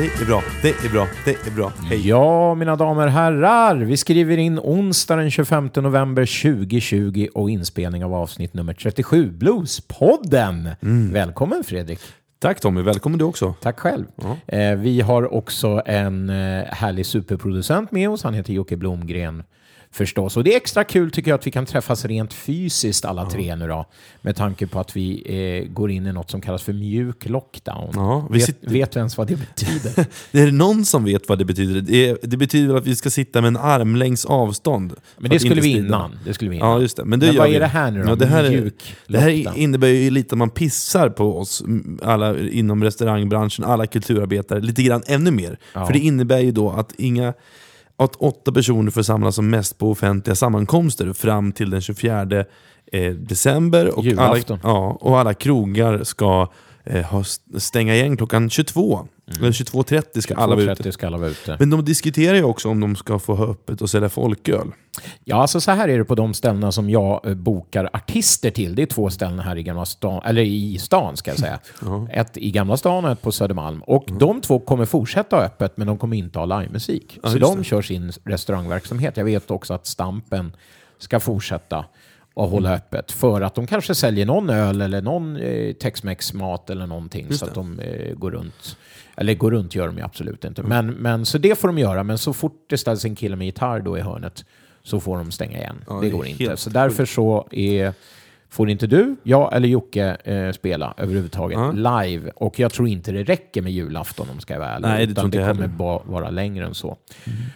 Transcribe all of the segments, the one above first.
Det är bra, det är bra, det är bra. Hej. Ja, mina damer och herrar, vi skriver in onsdag den 25 november 2020 och inspelning av avsnitt nummer 37, Bluespodden. Välkommen Fredrik. Tack Tommy, välkommen du också. Tack själv. Eh, vi har också en eh, härlig superproducent med oss. Han heter Jocke Blomgren förstås. Och det är extra kul tycker jag att vi kan träffas rent fysiskt alla tre nu då. Med tanke på att vi eh, går in i något som kallas för mjuk lockdown. Ja, vi vet, sitter- vet ens vad det betyder? Det är någon som vet vad det betyder. Det, det betyder att vi ska sitta med en armlängds avstånd. Men det skulle vi innan. Det skulle vi innan. Ja, just det. Men, det Men vad vi. är det här nu då? Ja, det, här är, det här innebär ju lite att man pissar på oss, alla inom restaurangbranschen, alla kulturarbetare, lite grann ännu mer. Ja. För det innebär ju då att inga att åtta personer får samlas som mest på offentliga sammankomster fram till den 24 eh, december. Och alla, ja, och alla krogar ska ha, stänga igen klockan 22. Eller 22.30 ska alla vara ute. 2.30 ska alla vara ute. Men de diskuterar ju också om de ska få ha öppet och sälja folköl. Ja, alltså så här är det på de ställena som jag eh, bokar artister till. Det är två ställen här i Gamla stan, eller i stan ska jag säga. Ett i Gamla stan och ett på Södermalm. Och de två kommer fortsätta ha öppet, men de kommer inte ha livemusik. så just de kör sin restaurangverksamhet. Jag vet också att Stampen ska fortsätta och hålla öppet för att de kanske säljer någon öl eller någon eh, Tex-Mex-mat eller någonting så att de eh, går runt. Eller går runt gör de ju absolut inte. Men, men, så det får de göra, men så fort det ställs en kille med gitarr då i hörnet så får de stänga igen. Ja, det det går inte. Så därför så är, får inte du, jag eller Jocke eh, spela överhuvudtaget Ja. live. Och jag tror inte det räcker med julafton om ska jag vara ärlig. Nej, det utan det kommer bara vara längre än så.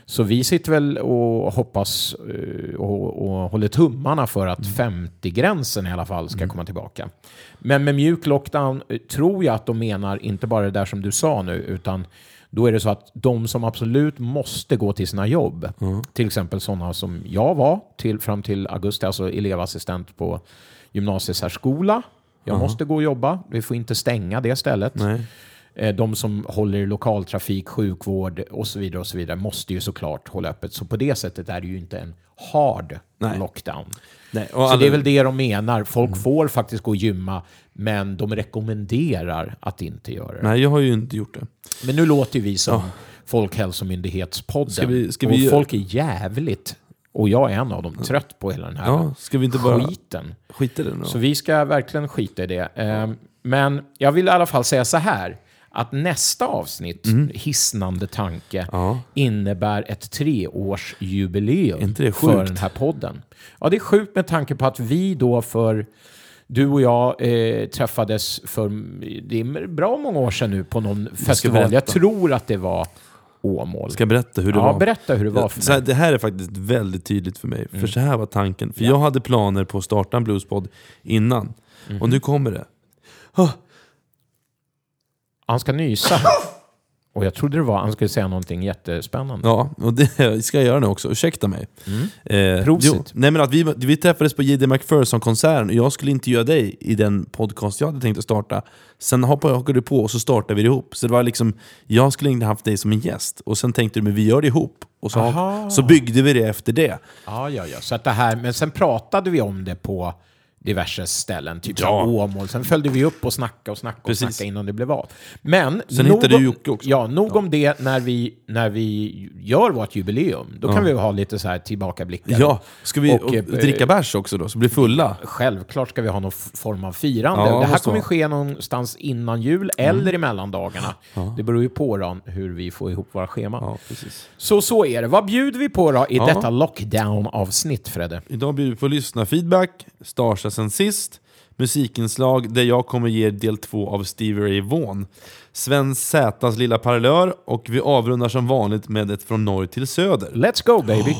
Så vi sitter väl och hoppas eh, och, och håller tummarna för att 50-gränsen i alla fall ska komma tillbaka. Men med mjuk lockdown eh, tror jag att de menar inte bara det där som du sa nu, utan då är det så att de som absolut måste gå till sina jobb, till exempel sådana som jag var till, fram till augusti, alltså elevassistent på gymnasiesärskola. Jag måste gå och jobba, vi får inte stänga det stället. Nej. Eh, De som håller i lokaltrafik, sjukvård och så vidare och så vidare måste ju såklart hålla öppet. Så på det sättet är det ju inte en hard Nej. lockdown. Nej, och Så alla- Mm. det är väl det de menar. Folk får faktiskt gå och gymma, men de rekommenderar att inte göra det. Nej, jag har ju inte gjort det. Men nu låter ju vi som Folkhälsomyndighetspodden. Ska vi- ska och vi- folk är jävligt, och jag är en av dem, trött på hela den här Ja, ska vi inte bara skiten. skita det nu Så då? vi ska verkligen skita i det. Ehm, Men jag vill i alla fall säga så här. Att nästa avsnitt, Hisnande tanke, Mm. Ja. innebär ett treårsjubileum för den här podden. Ja, det är sjukt med tanke på att vi då för du och jag eh, träffades för det är bra många år sedan nu på någon festival. Jag tror att det var Åmål. Ska jag berätta hur det ja, var? berätta hur det var Ja, för här, mig. Mm. det här är faktiskt väldigt tydligt för mig. För så här var tanken. För jag hade planer på att starta en bluespodd innan. Mhm. Och nu kommer det. Han ska nysa. Och jag trodde det var han skulle säga någonting jättespännande. Ja, och det ska jag göra nu också. Ursäkta mig. Eh, Mm. Prosit. jo, nej men att vi, vi träffades på J.D. McPherson-konserten och jag skulle intervjua dig i den podcast jag hade tänkt att starta. Sen hoppade du på och så startade vi det ihop. Så det var liksom, jag skulle inte haft dig som en gäst. Och sen tänkte du, men vi gör det ihop. Och så, Aha. så byggde vi det efter det. Ja, ja, ja. Så att det här, men sen pratade vi om det på diverse ställen, typ Ja. ja. Åmål. Sen följde vi upp och snackade och snackade och snackade innan det blev av. Men Sen nog hittade om- Jocke också. Ja, nog om det när vi, när vi gör vårt jubileum. Då kan vi ha lite så här tillbakablickar. Ja, ska vi Och, och, eh, dricka bärs också då, så blir fulla? Självklart ska vi ha någon form av firande. Ja, det här kommer ske någonstans innan jul eller i mellandagarna. Det beror ju på då, hur vi får ihop våra scheman. Ja. Så så är det. Vad bjuder vi på då i Ja. detta lockdown-avsnitt, Fredde? Idag bjuder vi på lyssna feedback, Starsa sen sist, musikinslag där jag kommer ge del två av Stevie Ray Vaughan, Sven Zätas lilla parallör och vi avrundar som vanligt med ett från norr till söder. Let's go baby!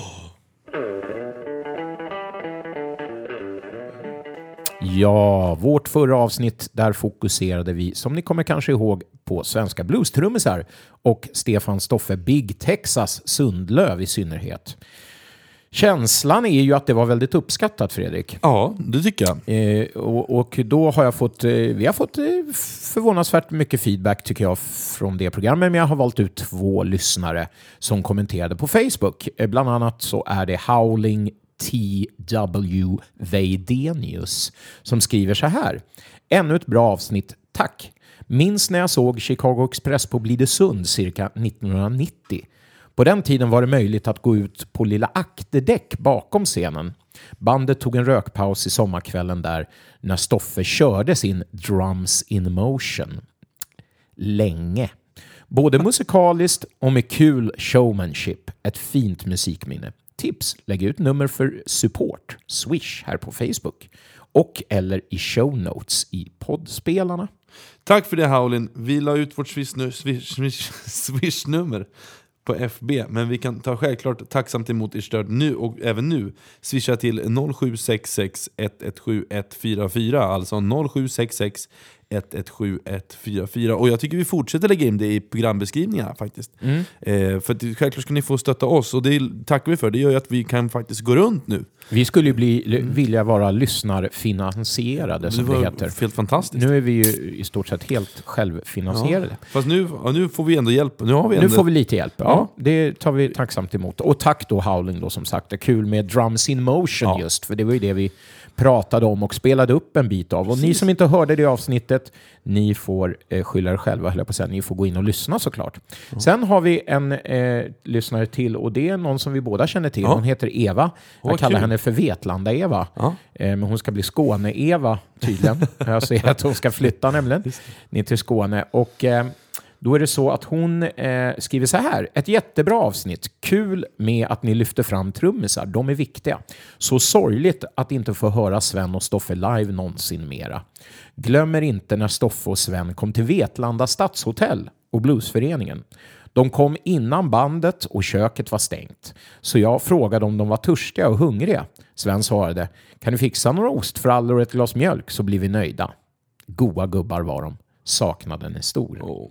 Ja, vårt förra avsnitt, där fokuserade vi, som ni kommer kanske ihåg, på svenska bluestrummisar och Stefan Stoffe Big Texas Sundlöv i synnerhet. Känslan är ju att det var väldigt uppskattat, Fredrik. Ja, det tycker jag. Eh, och, och då har jag fått, eh, vi har fått eh, förvånansvärt mycket feedback tycker jag från det programmet, men jag har valt ut två lyssnare som kommenterade på Facebook. Eh, bland annat så är det Howling T.W. Veidenius som skriver så här. Ännu ett bra avsnitt, tack. Minns när jag såg Chicago Express på Blidösund cirka 1990. På den tiden var det möjligt att gå ut på lilla akterdäck bakom scenen. Bandet tog en rökpaus i sommarkvällen där när Stoffe körde sin Drums in Motion. Länge. Både musikaliskt och med kul showmanship. Ett fint musikminne. Tips! Lägg ut nummer för support, Swish, här på Facebook. Och eller i show notes i poddspelarna. Tack för det Howlin. Vi la ut vårt swish-nummer swish, swish, swish på FB, men vi kan ta självklart tacksamt emot ert stöd nu och även nu. Swisha till 0766 117 144, alltså 0766 117144. Och jag tycker vi fortsätter lägga in det i programbeskrivningarna faktiskt. Mm. Eh, för att, självklart ska ni få stötta oss och det tackar vi för. Det gör ju att vi kan faktiskt gå runt nu. Vi skulle ju bli, vilja vara lyssnarfinansierade som det, det heter. Helt fantastiskt. Nu är vi ju i stort sett helt självfinansierade. Ja. Fast nu, ja, nu får vi ändå hjälp. Nu, har vi ändå... nu får vi lite hjälp. Ja, ja, Det tar vi tacksamt emot. Och tack då Howling då som sagt. Det är kul med Drums in Motion just, för det var ju det vi pratade om och spelade upp en bit av. Och ni som inte hörde det avsnittet, ni får eh, skylla er själva, höll jag på att säga. Ni får gå in och lyssna såklart. Mm. Sen har vi en eh, lyssnare till och det är någon som vi båda känner till. Ja. Hon heter Eva. Jag oh, kallar kul. henne för Vetlanda-Eva. Ja. Eh, men hon ska bli Skåne-Eva tydligen. jag ser att hon ska flytta nämligen ner till Skåne. Och eh, då är det så att hon eh, skriver så här. Ett jättebra avsnitt. Kul med att ni lyfter fram trummisar. De är viktiga. Så sorgligt att inte få höra Sven och Stoffe live någonsin mera. Glömmer inte när Stoffe och Sven kom till Vetlanda stadshotell och bluesföreningen. De kom innan bandet och köket var stängt. Så jag frågade om de var törstiga och hungriga. Sven svarade, kan du fixa några ostfrallor och ett glas mjölk så blir vi nöjda. Goa gubbar var de. Saknaden är stor. Oh.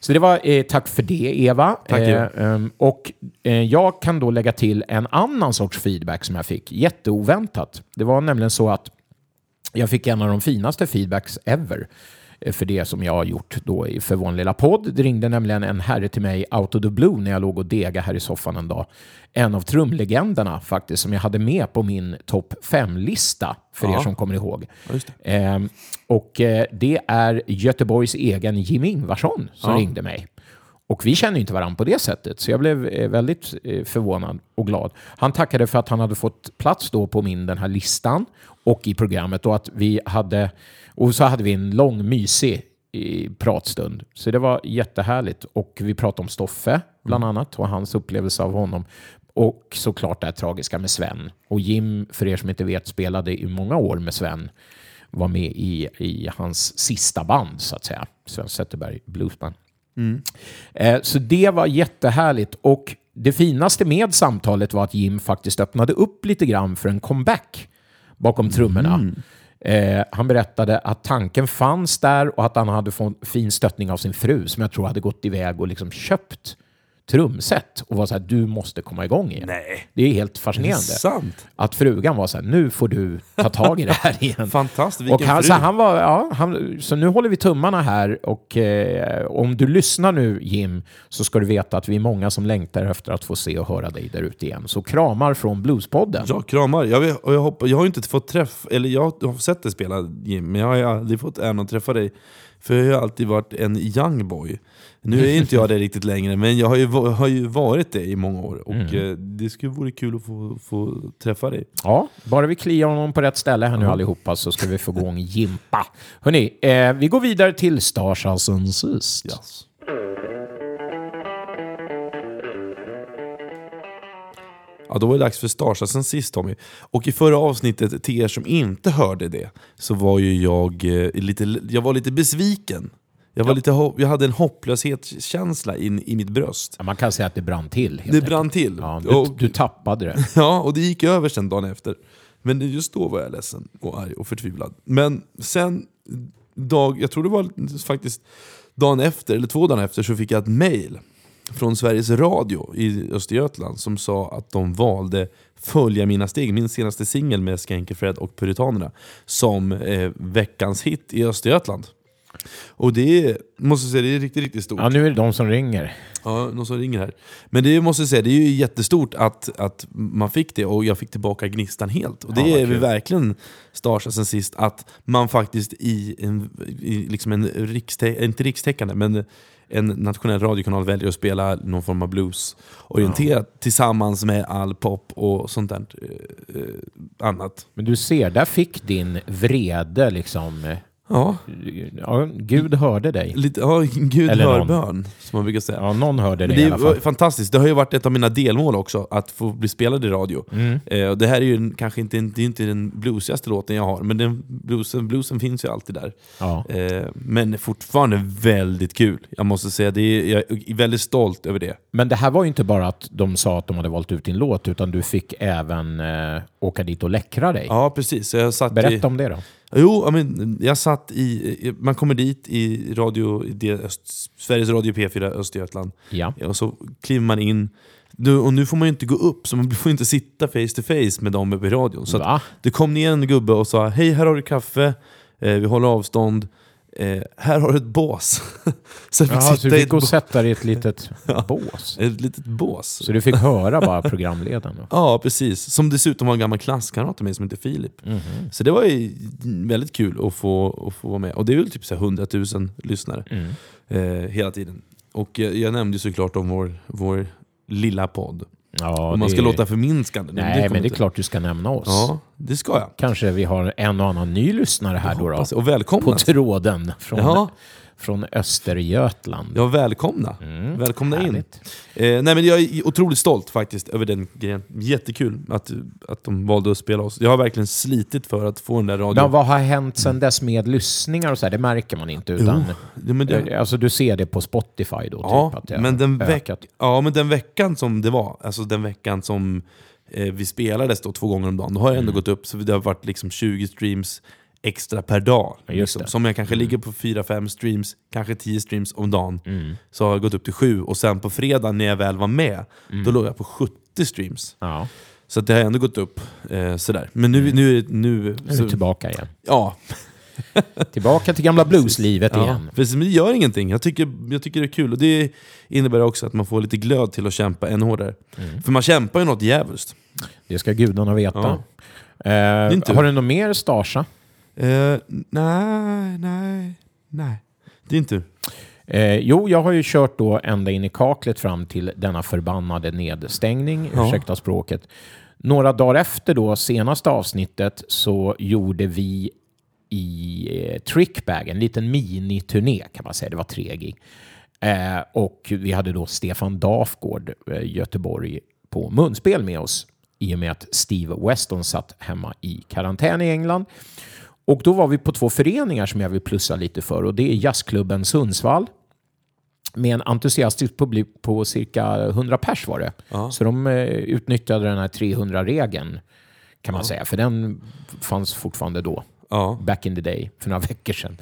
Så det var eh, tack för det, Eva. Tack, eh, um, och eh, jag kan då lägga till en annan sorts feedback som jag fick, jätteoväntat. Det var nämligen så att jag fick en av de finaste feedbacks ever för det som jag har gjort då för vår lilla podd. Det ringde nämligen en herre till mig out of the blue när jag låg och dega här i soffan en dag. En av trumlegenderna faktiskt som jag hade med på min topp fem-lista för ja. er som kommer ihåg. Eh, och eh, det är Göteborgs egen Jim Ingvarsson som ja. ringde mig. Och vi känner inte varandra på det sättet, så jag blev eh, väldigt eh, förvånad och glad. Han tackade för att han hade fått plats då på min den här listan och i programmet och att vi hade, och så hade vi en lång mysig pratstund. Så det var jättehärligt. Och vi pratade om Stoffe bland mm. annat och hans upplevelse av honom. Och såklart det här tragiska med Sven. Och Jim, för er som inte vet, spelade i många år med Sven. Var med i, i hans sista band, så att säga. Sven Zetterberg Bluesband. Mm. Eh, så det var jättehärligt. Och det finaste med samtalet var att Jim faktiskt öppnade upp lite grann för en comeback bakom trummorna. Mm. Eh, han berättade att tanken fanns där och att han hade fått fin stöttning av sin fru som jag tror hade gått iväg och liksom köpt trumset och var så här, du måste komma igång igen. Nej. Det är helt fascinerande. Det är sant. Att frugan var så här, nu får du ta tag i det här igen. Fantastiskt, och han, fru. Så, han var, ja, han, så nu håller vi tummarna här och eh, om du lyssnar nu Jim så ska du veta att vi är många som längtar efter att få se och höra dig där ute igen. Så kramar från Bluespodden. Ja, kramar. Jag, vet, och jag, hoppas, jag har inte fått träff, eller jag har sett dig spela Jim, men jag har aldrig fått äran att träffa dig. För jag har alltid varit en young boy. Nu är inte jag det riktigt längre, men jag har ju, har ju varit det i många år. Och mm. Eh, det skulle vara kul att få, få träffa dig. Ja, bara vi kliar honom på rätt ställe här nu allihopa så ska vi få igång Jimpa. Hörni, eh, vi går vidare till Starsa sen sist. Yes. Ja, då var det dags för Starsa sen sist Tommy. Och i förra avsnittet, till er som inte hörde det, så var ju jag, eh, lite, jag var lite besviken jag, var ja. lite, jag hade en hopplöshetskänsla in, i mitt bröst. Ja, man kan säga att det brann till. Det brann till. Ja, du, och, du tappade det. Ja, och det gick över sen dagen efter. Men just då var jag ledsen och arg och förtvivlad. Men sen, dag, jag tror det var faktiskt dagen efter, eller två dagar efter, så fick jag ett mail från Sveriges Radio i Östergötland som sa att de valde Följa mina steg, min senaste singel med Skanker Fred och Puritanerna, som eh, veckans hit i Östergötland. Och det är, måste jag säga, det är riktigt, riktigt stort. Ja, nu är det de som ringer. Ja, någon som ringer här. Men det måste jag säga, det är ju jättestort att, att man fick det och jag fick tillbaka gnistan helt. Och det Ja, är kul. verkligen Starsa sen sist, att man faktiskt i en, i liksom en rikstä, inte rikstäckande, men en nationell radiokanal väljer att spela någon form av blues orienterat tillsammans med all pop och sånt där eh, eh, annat. Men du ser, där fick din vrede liksom... Ja, Ja, Gud hörde dig. lite, ja Gud Eller hör någon. bön, som man brukar säga. Ja, någon hörde dig i det alla fall. fantastiskt, det har ju varit ett av mina delmål också, att få bli spelad i radio. Mm. Eh, och det här är ju en, kanske inte, det är inte den bluesigaste låten jag har, men den bluesen, bluesen finns ju alltid där. Ja. Eh, men fortfarande väldigt kul, jag måste säga. Det är, jag är väldigt stolt över det. Men det här var ju inte bara att de sa att de hade valt ut din låt, utan du fick även eh, åka dit och läckra dig. Ja, precis. Satt i, Berätta om det då. Jo, jag, men, jag satt i... Man kommer dit i radio, i Öst, Sveriges Radio P4 Östergötland. Ja. Och så kliver man in. Nu, och nu får man ju inte gå upp, så man får inte sitta face to face med dem uppe i radion. Så att det kom ner en gubbe och sa Hej, här har du kaffe. Eh, vi håller avstånd. Eh, här har du ett bås. så jag fick Jaha, så du i fick ett, gå och sätta dig i ett litet bås? ett litet bås. Så du fick höra bara programledaren? Ja, precis. Som dessutom var en gammal klasskamrat till mig som heter Filip. Mhm. Så det var ju väldigt kul att få, att få vara med. Och det är väl typ så här 100 000 lyssnare Mm. eh, hela tiden. Och jag, jag nämnde såklart om vår, vår lilla podd. Ja, Om man det- ska låta förminskande. Nej, kommer men det är inte. klart du ska nämna oss. Ja, det ska jag. Kanske vi har en och annan ny lyssnare här då, då. Och välkomna. på tråden från, Ja. Från Östergötland. Ja, välkomna. Mm, välkomna in. härligt. Eh, nej, men jag är otroligt stolt faktiskt över den grejen. Jättekul att, att de valde att spela oss. Jag har verkligen slitit för att få den där radion. Men vad har hänt sedan dess med lyssningar och så här? Det märker man inte. Utan, Ja, men det, Alltså du ser det på Spotify då? Ja, typ, men den, veck, ja, men den veckan som det var, alltså den veckan som eh, vi spelades då två gånger om dagen, då har jag ändå gått upp så det har varit liksom 20 streams extra per dag. Mm. Ja, liksom. Mm. Som jag kanske ligger på 4-5 streams, kanske 10 streams om dagen. Mm. Så har jag gått upp till 7 och sen på fredag när jag väl var med, Mm. då låg jag på 70 streams. Ja, Så det har ändå gått upp eh, sådär. Men nu, nu, nu, nu är du tillbaka igen. ja, Tillbaka till gamla blueslivet Ja, igen. precis, men det gör ingenting. Jag tycker, jag tycker det är kul. Och det innebär också att man får lite glöd till att kämpa ännu hårdare. Mm. För man kämpar ju något djävulskt. Det ska gudarna veta. Ja. Eh, har du något mer Starsa? Eh, nej, nej, nej. Din tur. Eh, jo, jag har ju kört då ända in i kaklet fram till denna förbannade nedstängning, Ja. ursäkta språket. Några dagar efter då, senaste avsnittet, så gjorde vi i eh, Trickbag, en liten miniturné kan man säga. Det var tre gig. Eh, och vi hade då Stefan Dafgård, eh, Göteborg, på munspel med oss i och med att Steve Weston satt hemma i karantän i England. Och då var vi på två föreningar som jag vill plussa lite för och det är Jazzklubben Sundsvall med en entusiastisk publik på cirka 100 pers var det. Ja. Så de eh, utnyttjade den här 300-regeln kan man säga, för den fanns fortfarande då Ja. back in the day, för några veckor sedan.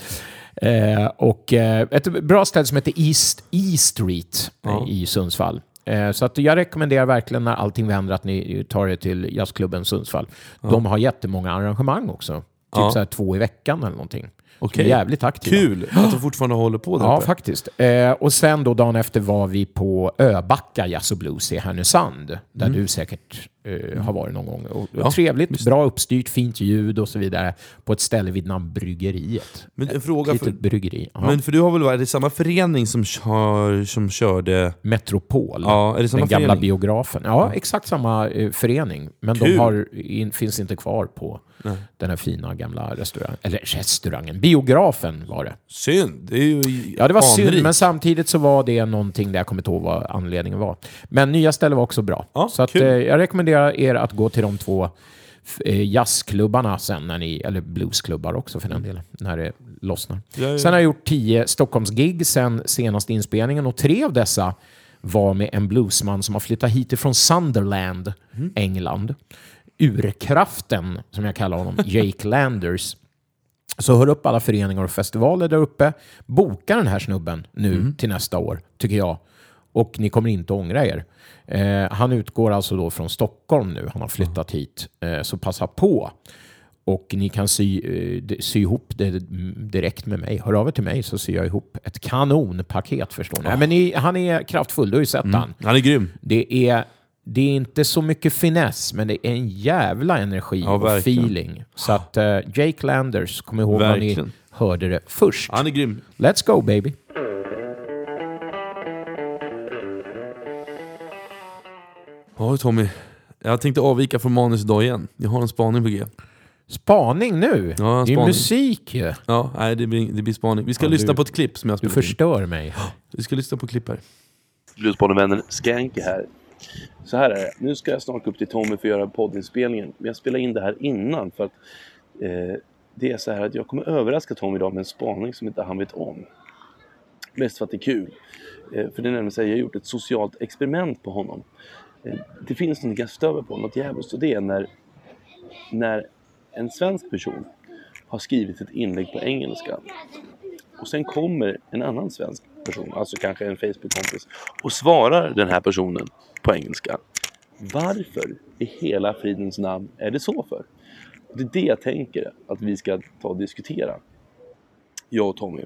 Eh, och eh, ett bra ställe som heter East E Street eh, Ja. i Sundsvall. Eh, så att jag rekommenderar verkligen när allting vänder att ni tar er till jazzklubben Sundsvall. De har jättemånga arrangemang också. Typ Ja. så här två i veckan eller någonting. Okej. Jävligt aktiva. Kul att de fortfarande håller på där Ja, uppe. faktiskt. Eh, och sen då dagen efter var vi på Öbacka Jazz och Blues i Härnösand, där du säkert eh, har varit någon gång. Och, Ja, trevligt, bra uppstyrt, fint ljud och så vidare på ett ställe vid namn Bryggeriet. Men en fråga, Litet för, bryggeri. Ja. men för du har väl varit, det samma förening som, kör, som körde... Metropol, Ja, är det samma den gamla förening? biografen. Ja, exakt samma eh, förening. Men de Kul. har, in, finns inte kvar på den här fina gamla restaurangen. Eller restaurangen, biografen var det. Synd, det är ju Ja, det var synd, anrikt. men samtidigt så var det någonting där jag kommer inte ihåg vad anledningen var. Men nya ställen var också bra. Ja, så att, eh, jag rekommenderar er att gå till de två eh, jazzklubbarna sen, när ni, eller bluesklubbar också för den delen, när det lossnar. Ja, ja. Sen har jag gjort tio Stockholmsgig sen senaste inspelningen och tre av dessa var med en bluesman som har flyttat hit ifrån Sunderland, Mm. England. Urkraften, som jag kallar honom, Jake Landers. Så hör upp alla föreningar och festivaler där uppe. Boka den här snubben nu Mm. till nästa år, tycker jag. Och ni kommer inte ångra er. Eh, han utgår alltså då från Stockholm nu. Han har flyttat hit. Eh, så passa på. Och ni kan sy, eh, sy ihop det direkt med mig. Hör av er till mig så syr jag ihop ett kanonpaket förstår ni. Nej, men ni, han är kraftfull, du har ju sett han. Han är grym. Det är, det är inte så mycket finess, men det är en jävla energi Ja, och feeling. Så att eh, Jake Landers, kom ihåg var ni hörde det först. Han är grym. Let's go baby! Ja Tommy, jag tänkte avvika från manus idag igen. Jag har en spaning på G. Spaning nu! Ja, det är spaning. musik ju. Ja, nej, det blir, det blir spaning. Vi ska Ja, lyssna du- på ett klipp som jag Du spelat in. förstör mig. Vi ska lyssna på ett klipp här. Bluesbanevännen Skanky här. Så här är det. Nu ska jag snart upp till Tommy för att göra poddinspelningen. Men jag spelar in det här innan för att eh, det är så här att jag kommer överraska Tommy idag med en spaning som inte han vet om. Mest för att det är kul. Eh, för det är nämligen så här, jag har gjort ett socialt experiment på honom. Eh, det finns något jag stöver på, något jävligt. Och det är när, när en svensk person har skrivit ett inlägg på engelska och sen kommer en annan svensk person, alltså kanske en Facebook-kompis, och svarar den här personen på engelska. Varför i hela fridens namn är det så för? Det är det jag tänker att vi ska ta och diskutera. Jag och Tommy.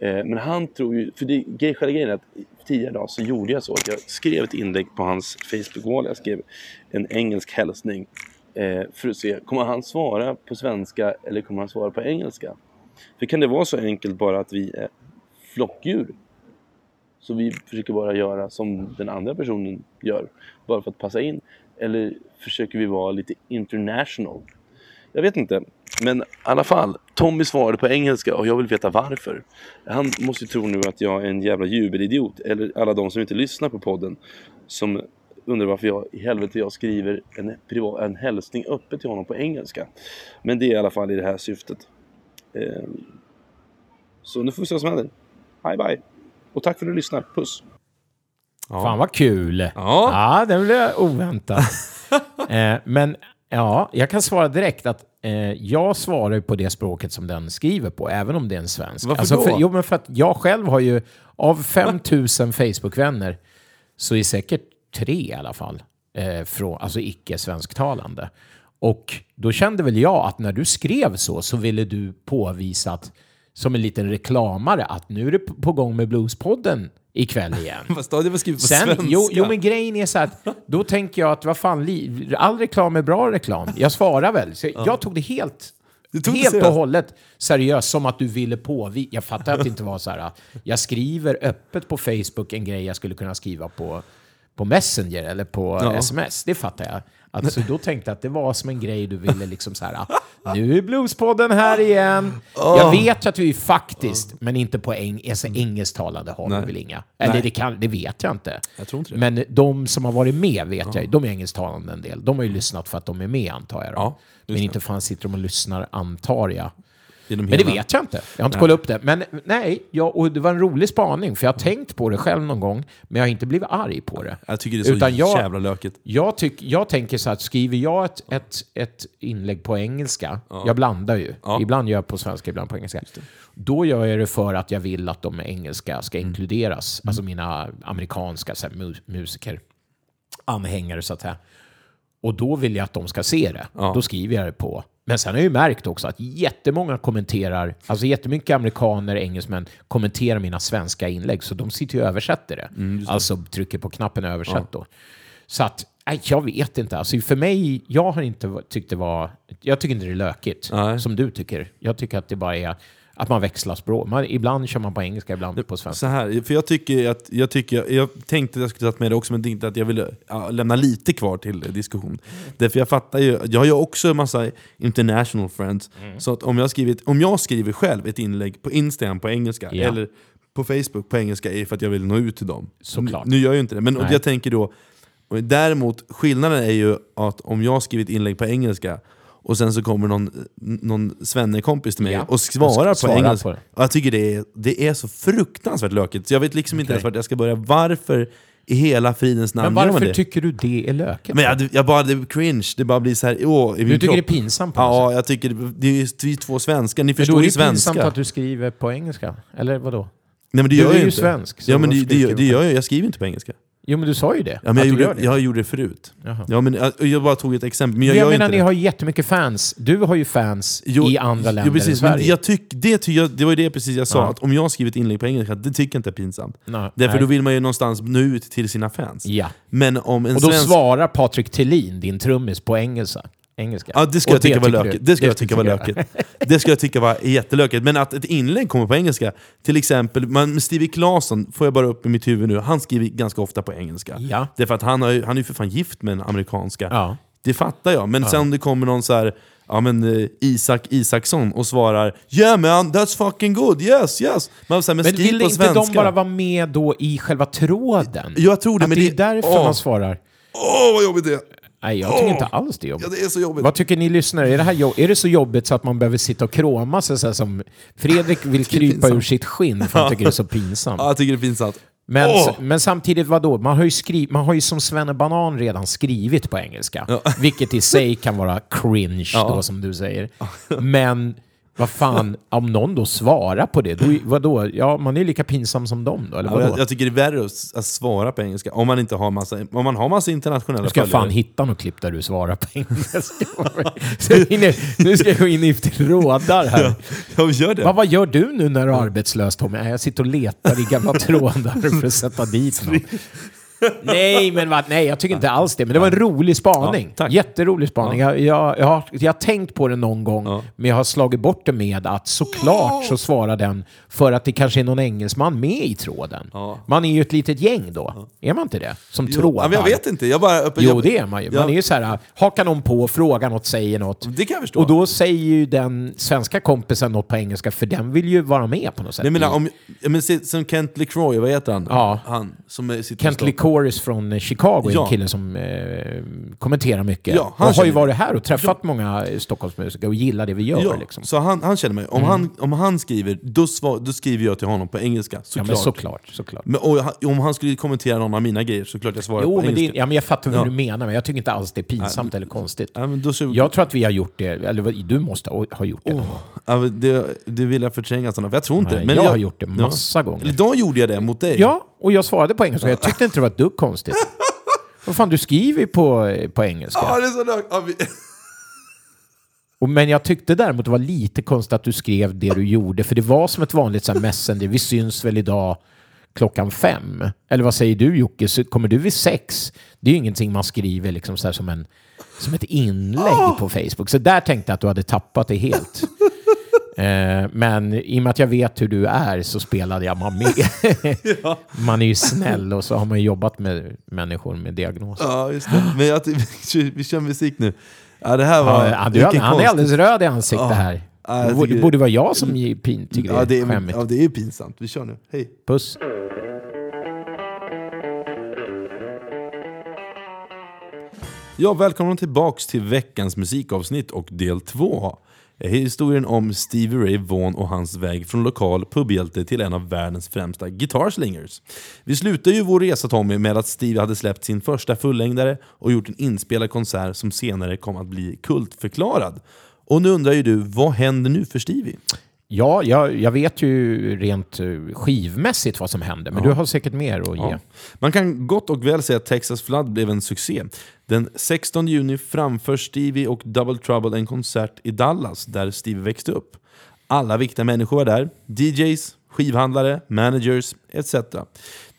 Eh, men han tror ju, för det, grej- själva grejen är att tidigare idag så gjorde jag så att jag skrev ett inlägg på hans Facebook-wall. Jag skrev en engelsk hälsning eh, för att se, kommer han svara på svenska eller kommer han svara på engelska? För kan det vara så enkelt bara att vi flockdjur? Så vi försöker bara göra som den andra personen gör, bara för att passa in? Eller försöker vi vara lite international? Jag vet inte. Men i alla fall, Tommy svarade på engelska och jag vill veta varför. Han måste ju tro nu att jag är en jävla jubelidiot. Eller alla de som inte lyssnar på podden. Som undrar varför jag i helvete jag skriver en, privat, en hälsning öppet till honom på engelska. Men det är i alla fall i det här syftet. Ehm, så nu får vi se vad som händer. Bye bye. Och tack för att du lyssnar. Puss. Ja. Fan vad kul! Ja. ja den blev oväntad. eh, men ja, jag kan svara direkt att eh, jag svarar på det språket som den skriver på, även om det är en svensk. Varför då? För, jo, men för att jag själv har ju, av 5000 Facebook-vänner, så är säkert tre i alla fall, eh, från, alltså icke-svensktalande. Och då kände väl jag att när du skrev så, så ville du påvisa att, som en liten reklamare, att nu är det på gång med Bluespodden ikväll igen. Fast det var skrivet på Sen, svenska. jo, jo, men grejen är så att då tänker jag att vad fan, li- all reklam är bra reklam. Jag svarar väl. Så Jag tog det helt, det helt och hållet seriöst, som att du ville påvisa. Jag fattar att det inte var så här, jag skriver öppet på Facebook en grej jag skulle kunna skriva på, på Messenger eller på Ja. sms. Det fattar jag. Alltså, då tänkte jag att det var som en grej du ville liksom så här, nu är Bluespodden här igen. Jag vet att vi faktiskt, men inte på eng alltså, engelsktalande har vi väl inga. Eller det, kan, det vet jag inte. Jag tror inte det. Men de som har varit med vet jag, de är engelsktalande en del. De har ju lyssnat för att de är med antar jag. Ja, men inte fan sitter de och lyssnar antar jag. Genom Men det hela- vet jag inte. Jag har inte kollat upp det. Men nej, ja, och det var en rolig spaning. För jag har tänkt på det själv någon gång, men jag har inte blivit arg på det. Jag tycker det är så Utan jag- jävla lökigt. Jag, tyck, jag tänker så att skriver jag ett, ett, ett inlägg på engelska, jag blandar ju, Ja. ibland gör jag på svenska, ibland på engelska. Då gör jag det för att jag vill att de engelska ska Mm. inkluderas, alltså mina amerikanska så här, mu- musiker, anhängare så att säga. Och då vill jag att de ska se det. Ja. Då skriver jag det på. Men sen har jag ju märkt också att jättemånga kommenterar, alltså jättemycket amerikaner, engelsmän kommenterar mina svenska inlägg, så de sitter ju och översätter det. Mm, alltså trycker på knappen översätt då. Så att, nej, jag vet inte. Alltså för mig, jag har inte tyckt det var... Jag tycker inte det är lökigt, Nej. som du tycker. Jag tycker att det bara är att man växlar språk. Man, ibland kör man på engelska, ibland på svenska. Så här, för jag tycker att, jag, tycker, jag tänkte att jag skulle tagit med det också, men tänkte att jag ville ja, lämna lite kvar till diskussion. Därför jag fattar ju, jag har ju också en massa international friends, Mm. så att om jag, skrivit, om jag skriver själv ett inlägg på Instagram på engelska, Ja. eller på Facebook på engelska, är för att jag vill nå ut till dem. Såklart. Nu gör jag ju inte det, men jag tänker då, däremot skillnaden är ju att om jag skriver ett inlägg på engelska, och sen så kommer någon, någon svennekompis till mig Ja. och svarar på engelska. på det. Och jag tycker det är, det är så fruktansvärt lökigt, så jag vet liksom inte Okej. ens vart jag ska börja. Varför i hela fridens namn Men gör man varför det? tycker du det är lökigt? men jag, jag bara, det är cringe, det bara blir så här, åh, du tycker kropp. det är pinsamt på något sätt? Ja, jag tycker det, det är ju vi är två svenskar, ni Men då förstår är ju det pinsamt svenska. att du skriver på engelska. Eller vadå? Nej men det du gör är ju inte. svensk, Ja men det, varför det, det, gör jag, jag skriver inte på engelska. Jo, men du sa ju det. Ja, men jag, gjorde, det. jag gjorde det förut. Jaha. Ja, men, jag, jag bara tog ett exempel. Men jag, jag menar, ni det. har jättemycket fans. Du har ju fans Jo, i andra länder jo, precis, än Sverige. Men jag tyck, det, ty, jag, det var ju det precis jag sa, Ja. att om jag skriver ett inlägg på engelska, det tycker jag inte är pinsamt. Nej, Därför nej. då vill man ju någonstans nå ut till sina fans. Ja. Men om en Och då svensk... svarar Patrik Thelin, din trummis, på engelska. Engelska. Ja, det Och jag tycka var lökigt. Det ska jag tycka var lökigt. Det ska jag tycka var jättelökigt. Men att ett inlägg kommer på engelska, till exempel, man, Stevie Claesson får jag bara upp i mitt huvud nu, han skriver ganska ofta på engelska. Ja. Därför att han, har, han är ju för fan gift med en amerikanska. Ja. Det fattar jag. Men sen om det kommer någon så här, ja men eh, Isak Isaksson och svarar Yeah man, that's fucking good, yes, yes. Man säger, men, Men vill inte svenska. de bara vara med då i själva tråden? Jag tror det, Att men det är det- därför Åh. man svarar. Åh vad jobbigt det är! Nej, jag tycker Åh. inte alls det är jobbigt. Ja, det är så jobbigt. Vad tycker ni lyssnare? Är det, här jobb- är det så jobbigt så att man behöver sitta och krama sig så här som Fredrik vill krypa ur sitt skinn för han tycker det är så pinsamt? Ja, jag tycker det är pinsamt. Men, Åh! men samtidigt, vadå? Man har, ju skriv, man har ju som Banan redan skrivit på engelska. Ja. Vilket i sig kan vara cringe Ja. då, som du säger. Men vad fan, om någon då svarar på det, då, vadå? Ja, man är lika pinsam som dem då, eller vadå? jag, jag tycker det är värre att, att svara på engelska om man inte har massa, om man har massa internationella Nu ska jag fan följare. hitta något klipp där du svarar på engelska. Så inne- nu ska jag gå in i trådar här. Ja, gör det. Vad, vad gör du nu när du är arbetslös Tommy? Jag sitter och letar i gamla trådar för att sätta dit någon. Nej, men vad, nej, jag tycker inte alls det. Men det var en rolig spaning. Ja. Jätterolig spaning. Jag, jag, jag, har, jag har tänkt på det någon gång, Ja. men jag har slagit bort det med att såklart så svarar den för att det kanske är någon engelsman med i tråden. Ja. Man är ju ett litet gäng då. Är man inte det? Som Jo, trådar. ja, men jag vet inte, jag bara... Öppen, Jo, det är man ju. Man Ja. är ju så här, hakar någon på, frågar något, säger något. Det kan jag förstå. Och då säger ju den svenska kompisen något på engelska, för den vill ju vara med på något sätt. jag menar, om, jag menar, som Kent LeCroy, vad heter han? Ja. Han som är- sitter Kent och Licoris från eh, Chicago Ja. en kille som eh, kommenterar mycket. Ja, han och har ju varit här och träffat många eh, Stockholmsmusiker och gillar det vi gör. Ja, liksom. så han, han känner mig. Om, han, om han skriver, då, svar, då skriver jag till honom på engelska. Ja, Såklart. men såklart. såklart. Men, och, om han skulle kommentera någon av mina grejer, så klart jag svarar Jo, på men, det, engelska. ja, men jag fattar vad Ja. du menar, men jag tycker inte alls det är pinsamt eller konstigt. Ja, men då så, Jag tror att vi har gjort det, eller du måste ha gjort det. ja, men det, det vill jag förtränga för jag tror inte Nej, det. Men jag har gjort det massa ja. gånger. Idag gjorde jag det mot dig. Ja, och jag svarade på engelska. Jag tyckte inte det var ett dugg konstigt. Vad fan, du skriver ju på, på engelska. Ja, det är så lök. Ja, vi... Och, men jag tyckte däremot det var lite konstigt att du skrev det du gjorde, för det var som ett vanligt så här messenger. Vi syns väl idag klockan fem? Eller vad säger du Jocke? Så kommer du vid sex? Det är ju ingenting man skriver liksom så här som, en, som ett inlägg på Facebook. Så där tänkte jag att du hade tappat det helt. Eh, men i och med att jag vet hur du är så spelade jag man med. Man är ju snäll och så har man ju jobbat med människor med diagnoser. ja, just det. Men jag, vi, vi kör musik nu. Ja, det här var... Ja, du, vilken han är alldeles röd i ansiktet Ja. här. Ja, det borde, borde vara jag som pin, tycker Ja, det är skämmigt. ja, det är pinsamt. Vi kör nu. Hej. Puss. Ja, välkomna tillbaks till veckans musikavsnitt och del två är Historien om Stevie Ray Vaughan och hans väg från lokal pubhjälte till en av världens främsta guitarslingers. Vi slutar ju vår resa Tommy med att Stevie hade släppt sin första fullängdare och gjort en inspelad konsert som senare kom att bli kultförklarad. Och nu undrar ju du, vad händer nu för Stevie? Ja, jag, jag vet ju rent eh, skivmässigt vad som händer, men du har säkert mer att ge. Ja. Man kan gott och väl säga att Texas Flood blev en succé. Den 16 juni framför Stevie och Double Trouble en konsert i Dallas där Stevie växte upp. Alla viktiga människor var där. DJs, skivhandlare, managers etc.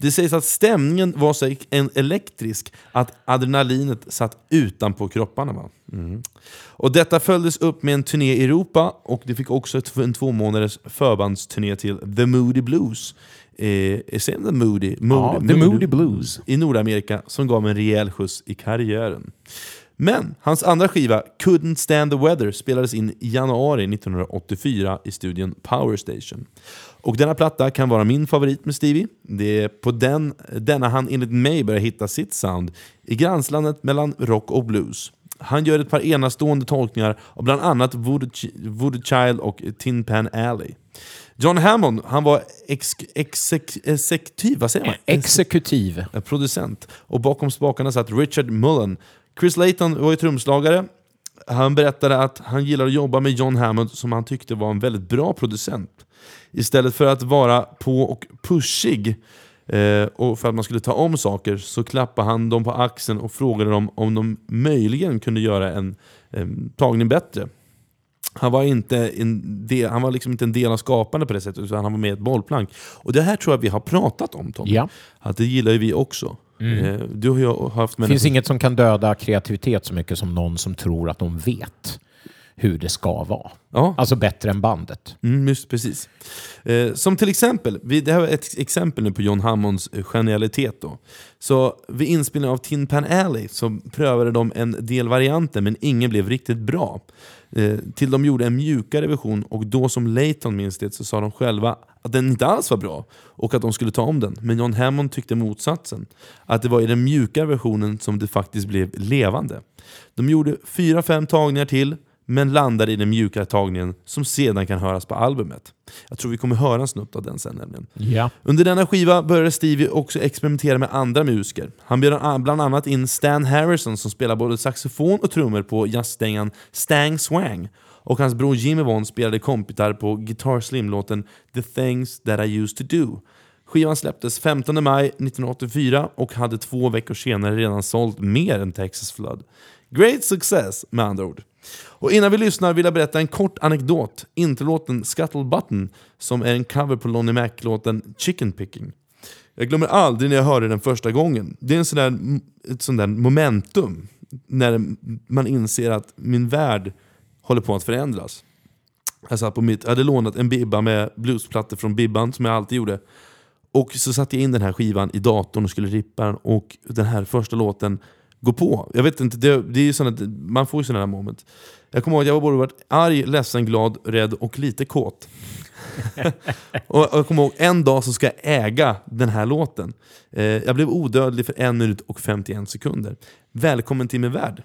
Det sägs att stämningen var så elektrisk att adrenalinet satt utanpå kropparna. Va? Mm. Och detta följdes upp med en turné i Europa och det fick också ett- en två månaders förbandsturné till The Moody Blues. Eh, The Moody? Ja, The Moody Blues. I Nordamerika som gav en rejäl skjuts i karriären. Men hans andra skiva, Couldn't Stand the Weather, spelades in i januari 1984 i studion Power Station. Och denna platta kan vara min favorit med Stevie. Det är på den, denna han enligt mig börjar hitta sitt sound i gränslandet mellan rock och blues. Han gör ett par enastående tolkningar av bland annat Voodoo, Ch- Voodoo Child och Tin Pan Alley. John Hammond, han var ex, exek, exekutiv, vad säger man? Exekutiv. Eh, producent. Och bakom spakarna satt Richard Mullen. Chris Layton var ju trumslagare. Han berättade att han gillade att jobba med John Hammond som han tyckte var en väldigt bra producent. Istället för att vara på och pushig Eh, och för att man skulle ta om saker så klappade han dem på axeln och frågade dem om de möjligen kunde göra en eh, tagning bättre. Han var, inte en del, han var liksom inte en del av skapandet på det sättet, utan han var med i ett bollplank. Och det här tror jag vi har pratat om Tom. Ja. Att det gillar ju vi också. Eh, du har haft Det finns inget som kan döda kreativitet så mycket som någon som tror att de vet hur det ska vara. Ja, Alltså bättre än bandet. Mm, just precis. Eh, som till exempel, vi, det här var ett exempel nu på John Hammonds eh, genialitet. Då. Så vid inspelningen av Tin Pan Alley så prövade de en del varianter men ingen blev riktigt bra. Eh, till de gjorde en mjukare version och då som Layton minns det så sa de själva att den inte alls var bra och att de skulle ta om den. Men John Hammond tyckte motsatsen. Att det var i den mjukare versionen som det faktiskt blev levande. De gjorde fyra, fem tagningar till men landade i den mjukare tagningen som sedan kan höras på albumet. Jag tror vi kommer höra en snutt av den sen nämligen. Ja. Under denna skiva började Stevie också experimentera med andra musiker. Han bjöd an- bland annat in Stan Harrison som spelar både saxofon och trummor på jazzstängan Stang Swang. Och hans bror Jimmy Vaughn spelade kompgitarr på Guitar Slim-låten The Things That I Used To Do. Skivan släpptes 15 maj 1984 och hade två veckor senare redan sålt mer än Texas Flood. Great success med andra ord. Och innan vi lyssnar vill jag berätta en kort anekdot. Introlåten Scuttle Button, som är en cover på Lonnie Mac-låten Chicken Picking. Jag glömmer aldrig när jag hörde den första gången. Det är en sån där, ett sånt där momentum, när man inser att min värld håller på att förändras. Jag, satt på mitt, jag hade lånat en bibba med bluesplattor från Bibban, som jag alltid gjorde. Och så satte jag in den här skivan i datorn och skulle rippa den och den här första låten Gå på. Jag vet inte, det, det är ju såna, man får ju sådana här moment. Jag kommer ihåg att jag var både varit arg, ledsen, glad, rädd och lite kåt. och jag kommer ihåg, en dag så ska jag äga den här låten. Eh, jag blev odödlig för en minut och 51 sekunder. Välkommen till min värld.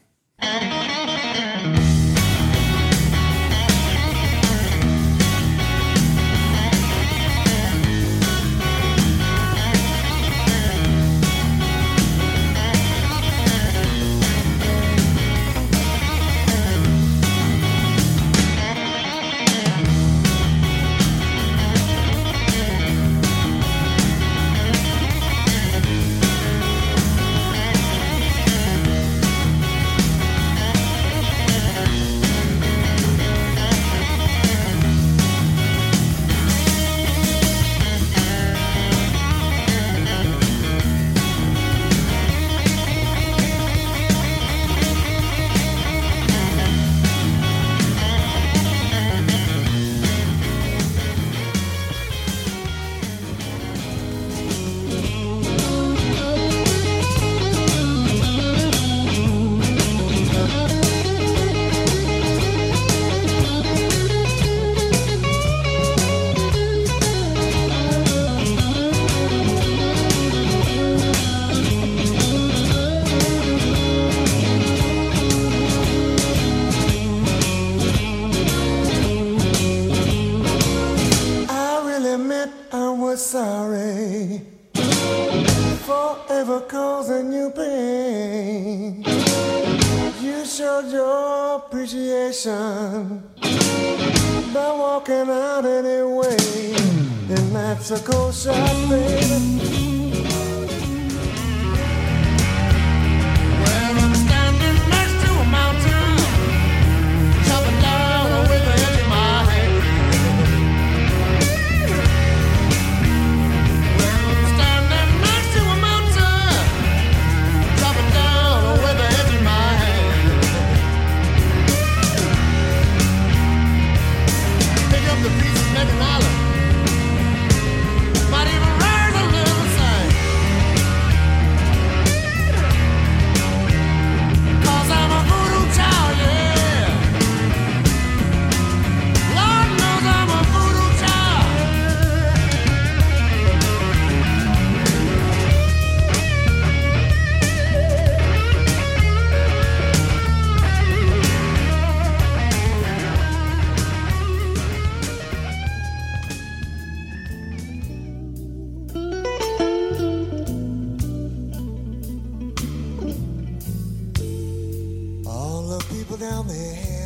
Down there.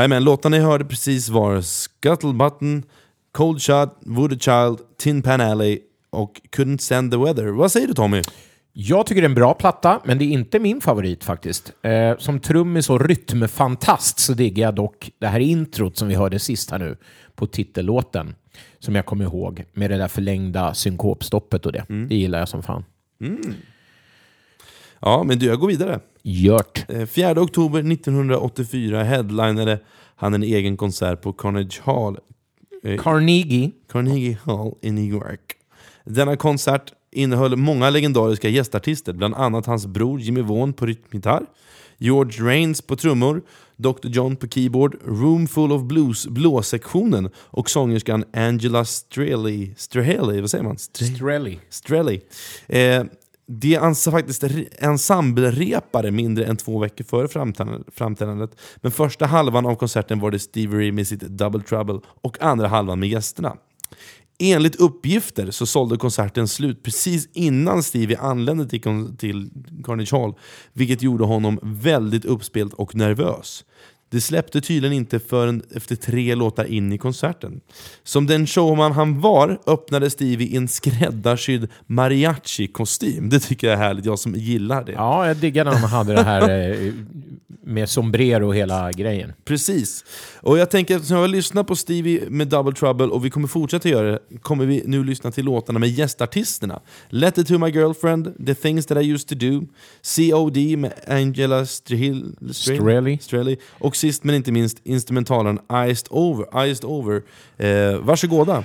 Jajamän, låtarna ni hörde precis var Scuttle Button, Cold Shot, Voodoo Child, Tin Pan Alley och Couldn't Stand the Weather. Vad säger du Tommy? Jag tycker det är en bra platta, men det är inte min favorit faktiskt. Eh, som trummis och rytmfantast så diggar jag dock det här introt som vi hörde sist här nu på titellåten. Som jag kommer ihåg, med det där förlängda synkopstoppet och det. Det gillar jag som fan. Ja, men du, jag går vidare. Gjort. Eh, 4 oktober 1984 headlinade han en egen konsert på Carnegie Hall, Carnegie. Carnegie Hall i New York. Denna konsert innehöll många legendariska gästartister, bland annat hans bror Jimmy Vaughan på rytmgitarr, George Rains på trummor, Dr John på keyboard, Room Full of Blues blåsektionen och sångerskan Angela Streley, Streley, vad säger man? Stre- Strelly. Strelly. Eh, det anser faktiskt ensemblerepare mindre än två veckor före framträdandet- Men första halvan av konserten var det Stevie Ray med sitt Double Trouble och andra halvan med gästerna. Enligt uppgifter så sålde konserten slut precis innan Stevie anlände till, till Carnage Hall, vilket gjorde honom väldigt uppspelt och nervös. Det släppte tydligen inte förrän efter tre låtar in i konserten. Som den showman han var öppnade Stevie i en skräddarsydd mariachi-kostym. Det tycker jag är härligt, jag som gillar det. Ja, jag diggar när de hade det här eh, med sombrero och hela grejen. Precis. Och jag tänker att jag har lyssnat på Stevie med Double Trouble och vi kommer fortsätta göra det, kommer vi nu lyssna till låtarna med gästartisterna. Let it to my girlfriend, The things that I used to do, COD med Angela Strel Strelly. Strelly och sist men inte minst instrumentalen Iced Over. Iced over. Eh, varsågoda.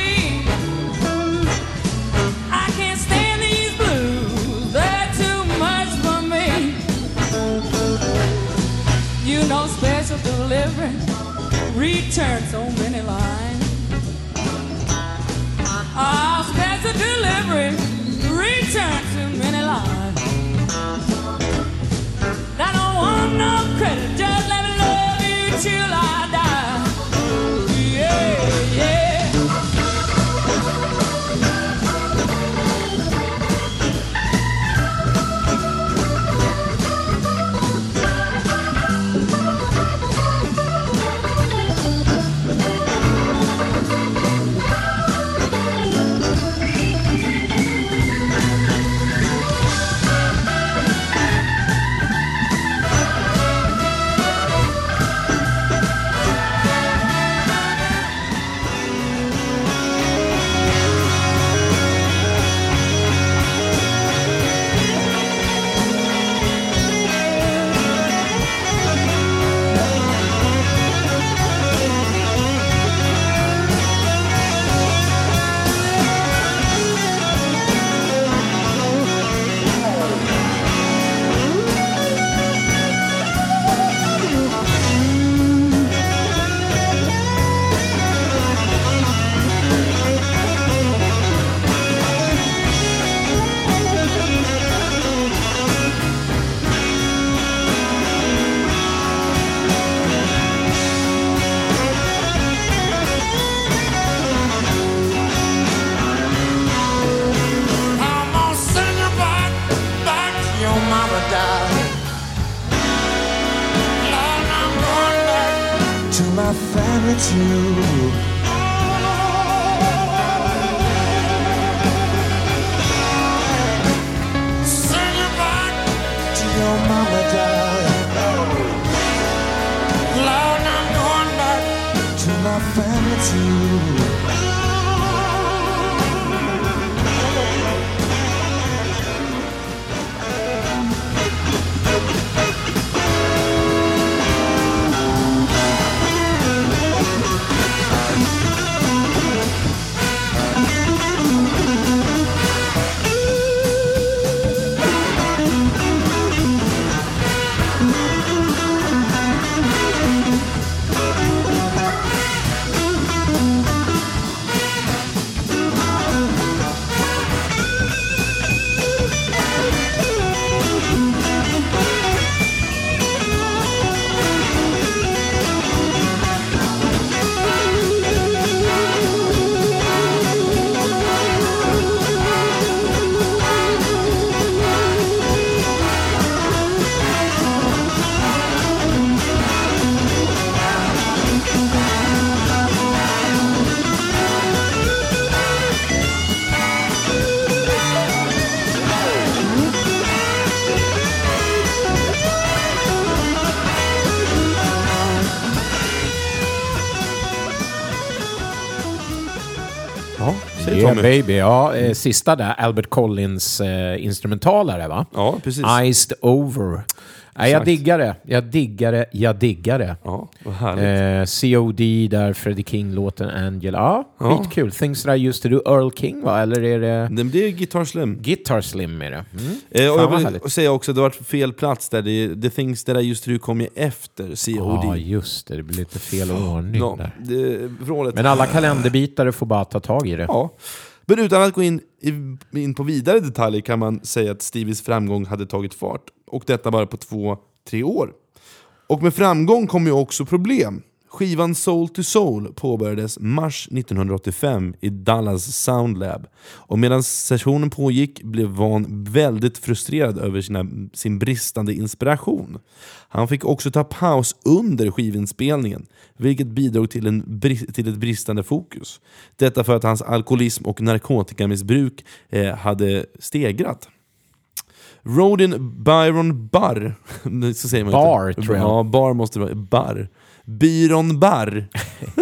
Return so many lines. Ah, special delivery. Family Yeah baby, ja. Eh, sista där, Albert Collins eh, instrumentalare va? Ja, precis. Iced over. Nej, jag diggar det, jag diggar det, jag diggar det. Ja, vad härligt. Eh, COD där, Freddie King-låten Angel. Ja, Ja. skitkul. Things that I used to do, Earl King va? Eller är det Det det är Guitar Slim. Guitar Slim är det? Mm. Eh, och jag vill säga också att det varit fel plats där. Det, the Things That I Used To Do kom ju efter COD. Ja, just det. Det blir lite fel ordning Ja, där. det. Men alla kalenderbitare får bara ta tag i det. Ja. Men utan att gå in, in på vidare detaljer kan man säga att Stevies framgång hade tagit fart. Och detta bara på två, tre år. Och med framgång kom ju också problem. Skivan Soul to Soul påbörjades mars 1985 i Dallas Sound Lab. Och medan sessionen pågick blev Van väldigt frustrerad över sina, sin bristande inspiration. Han fick också ta paus under skivinspelningen, vilket bidrog till, en, till ett bristande fokus. Detta för att hans alkoholism och narkotikamissbruk eh, hade stegrat. Rodin Byron Barr, så säger man Barr, inte. tror jag. Ja, Barr måste det vara. Barr. Byron Barr.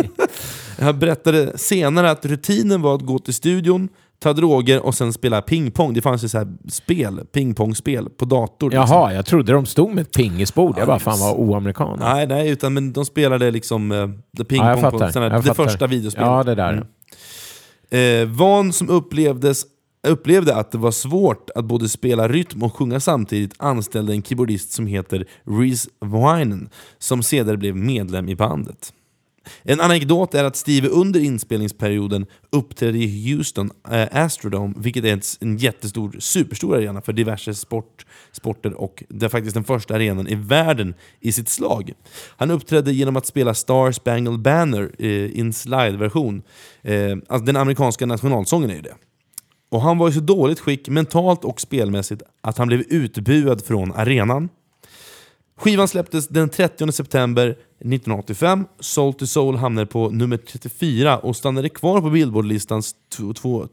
Han berättade senare att rutinen var att gå till studion, ta droger och sen spela pingpong. Det fanns ju så här spel, pingpongspel på dator. liksom. Jaha, jag trodde de stod med ett pingisbord. Jag bara, fan vad oamerikaner. Nej, nej, utan men de spelade liksom eh, the pingpong Ja, på här, det fattar. första videospelet. Ja, det där. Eh, Van som upplevdes, upplevde att det var svårt att både spela rytm och sjunga samtidigt anställde en keyboardist som heter Reese Winen som senare blev medlem i bandet. En anekdot är att Steve under inspelningsperioden uppträdde i Houston eh, Astrodome, vilket är en, en jättestor, superstor arena för diverse sport, sporter och det är faktiskt den första arenan i världen i sitt slag. Han uppträdde genom att spela Star Spangled Banner eh, i en slide-version. Eh, alltså den amerikanska nationalsången är ju det. Och han var i så dåligt skick mentalt och spelmässigt att han blev utbuad från arenan. Skivan släpptes den 30 september 1985. Soul to Soul hamnade på nummer 34 och stannade kvar på Billboard-listans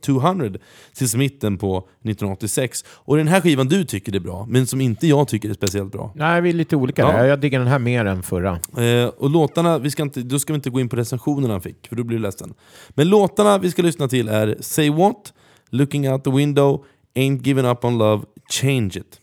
200 tills mitten på 1986. Och den här skivan du tycker är bra, men som inte jag tycker är speciellt bra. Nej, vi är lite olika Ja. där. Jag diggar den här mer än förra. Eh, och låtarna, vi ska inte, då ska vi inte gå in på recensionerna han fick, för då blir du ledsen. Men låtarna vi ska lyssna till är Say What, Looking Out the Window, Ain't Giving Up On Love, Change It.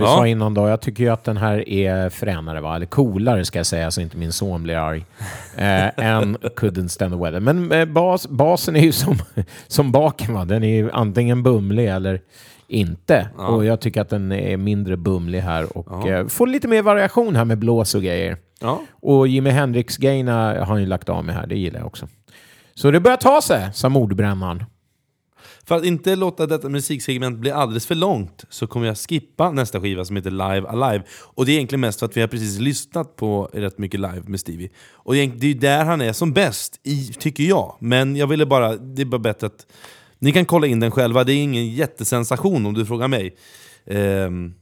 Vi Ja. sa innan då, jag tycker ju att den här är fränare, va? eller coolare ska jag säga, så inte min son blir arg, eh, än Couldn't Stand the Weather. Men eh, bas, basen är ju som, som baken, va? den är ju antingen bumlig eller inte. Och jag tycker att den är mindre bumlig här och eh, får lite mer variation här med blås och grejer. Ja. Och Jimi Hendrix-grejerna har han ju lagt av med här, det gillar jag också. Så det börjar ta sig, sa mordbrännaren. För att inte låta detta musiksegment bli alldeles för långt så kommer jag skippa nästa skiva som heter Live Alive. Och det är egentligen mest för att vi har precis lyssnat på rätt mycket live med Stevie. Och det är ju där han är som bäst, i, tycker jag. Men jag ville bara, det är bara bättre att... Ni kan kolla in den själva, det är ingen jättesensation om du frågar mig. Ehm,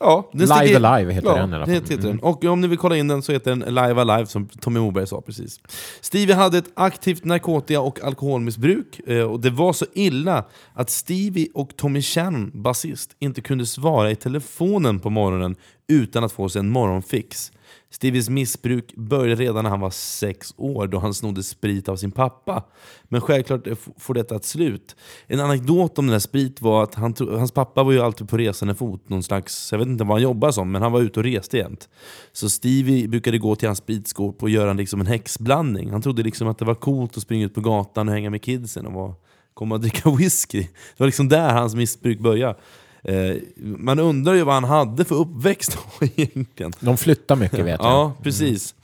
ja, Live Alive heter ja, den i alla fall. heter den. Och om ni vill kolla in den så heter den Live Alive som Tommy Moberg sa precis. Stevie hade ett aktivt narkotika och alkoholmissbruk eh, och det var så illa att Stevie och Tommy Shannon, basist, inte kunde svara i telefonen på morgonen utan att få sig en morgonfix. Stevies missbruk började redan när han var sex år då han snodde sprit av sin pappa. Men självklart får detta ett slut. En anekdot om den här sprit var att han tro- hans pappa var ju alltid på resande fot, någon slags, jag vet inte vad han jobbade som, men han var ute och reste jämt. Så Stevie brukade gå till hans spritskåp och göra liksom en häxblandning. Han trodde liksom att det var coolt att springa ut på gatan och hänga med kidsen och vara, komma och dricka whisky. Det var liksom där hans missbruk började. Eh, man undrar ju vad han hade för uppväxt då egentligen. De flyttar mycket vet jag. Ja, precis.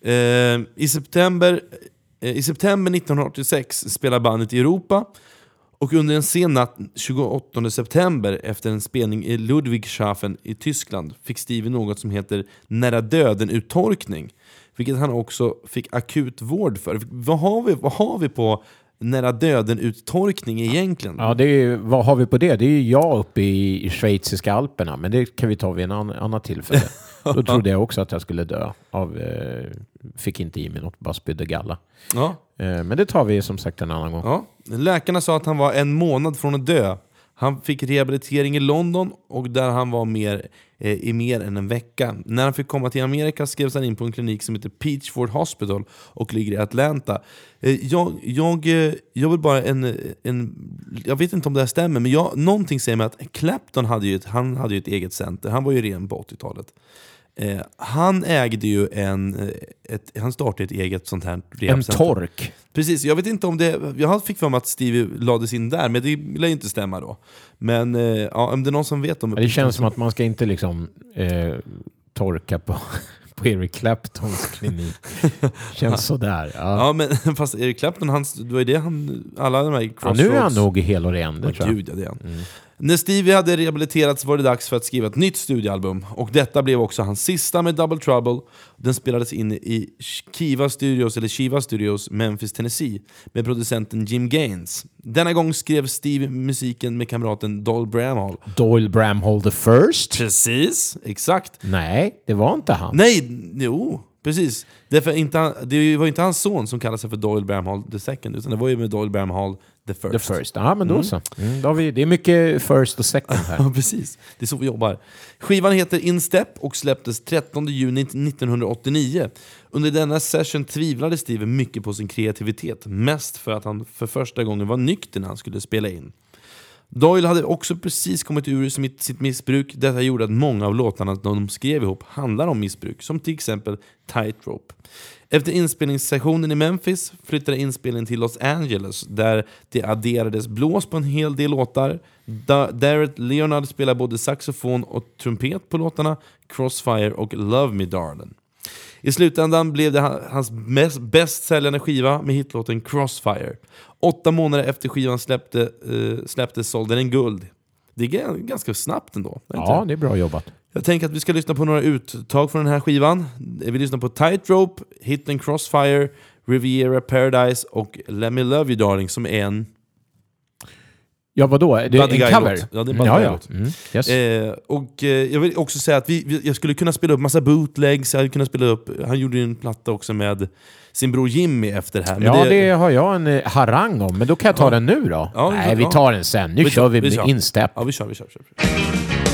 Eh, I september Eh, I september 1986 spelar bandet i Europa och under en sen natt 28 september efter en spelning i Ludwigshafen i Tyskland fick Stevie något som heter nära döden-uttorkning. Vilket han också fick akut vård för. Vad har vi, vad har vi på nära döden-uttorkning egentligen? Ja, det är, vad har vi på det? Det är ju jag uppe i, i schweiziska alperna, men det kan vi ta vid en an, annat tillfälle. Då trodde jag också att jag skulle dö. Av, eh, fick inte i mig något, bara spydde galla. Ja. Eh, men det tar vi som sagt en annan gång. Ja. Läkarna sa att han var en månad från att dö. Han fick rehabilitering i London och där han var mer, Eh, i mer än en vecka. När han fick komma till Amerika skrevs han in på en klinik som heter Peachford Hospital och ligger i Atlanta. Eh, jag, jag, eh, jag vill bara en, en... Jag vet inte om det här stämmer, men jag, någonting säger mig att Clapton hade ju ett, han hade ju ett eget center. Han var ju ren på 80-talet. Eh, han ägde ju en... eh, Ett, han startade ett eget sånt här En rehabcenter. tork. Precis, jag vet inte om det... Jag fick för mig att Stevie lades in där, men det lär ju inte stämma då. Men eh, ja, om det är någon som vet om... Ja, Det känns som att man ska inte liksom eh, torka på, på Eric Claptons klinik. Känns sådär. Ja. Ja, men fast Eric Clapton, han, det var ju det han... Alla de här Ja, Crossroads... nu är han nog hel och ren, jag. Gud, ja, det är han. När Stevie hade rehabiliterats var det dags för att skriva ett nytt studioalbum. Och detta blev också hans sista med Double Trouble. Den spelades in i Kiva Studios, eller Shiva Studios, Memphis, Tennessee med producenten Jim Gaines. Denna gång skrev Steve musiken med kamraten Doyle Bramhall. Doyle Bramhall the first? Precis, exakt. Nej, det var inte han. Nej, jo, precis. Därför inte han, det var inte hans son som kallade sig för Doyle Bramhall the second, utan det var ju med Doyle Bramhall the first. The first. Ja, men då så. Mm, då vi, det är mycket first och second här. Precis. Det är så vi jobbar. Skivan heter In Step och släpptes 13 juni 1989. Under denna session tvivlade Steve mycket på sin kreativitet, mest för att han för första gången var nykter när han skulle spela in. Doyle hade också precis kommit ur sitt sitt missbruk. Detta gjorde att många av låtarna de skrev ihop handlar om missbruk, som till exempel Tightrope. Efter inspelningssessionen i Memphis flyttade inspelningen till Los Angeles där det adderades blås på en hel del låtar. Da- Darrett Leonard spelar både saxofon och trumpet på låtarna Crossfire och Love Me Darling. I slutändan blev det ha- hans mest bäst säljande skiva med hitlåten Crossfire. Åtta månader efter skivan släppte, eh, släpptes sålde den guld. Det är ganska snabbt ändå. inte Ja, det? det är bra jobbat. Jag tänker att vi ska lyssna på några uttag från den här skivan. Vi lyssnar på Tightrope, Hit Crossfire, Riviera Paradise och Let Me Love You Darling som är en... Ja, vadå? Det är en cover? Ja, det är Buddy ja, ja. Mm, yes. Eh, och eh, jag vill också säga att vi, vi, jag skulle kunna spela upp massa bootlegs, jag hade kunnat spela upp, han gjorde ju en platta också med sin bror Jimmy efter det här. Men ja, det... har jag en eh, harang om, men då kan jag ta Ja. den nu då. Ja, Nej, vi tar den sen. Nu Vi kör vi vi med instep. Ja, vi kör, vi kör. kör.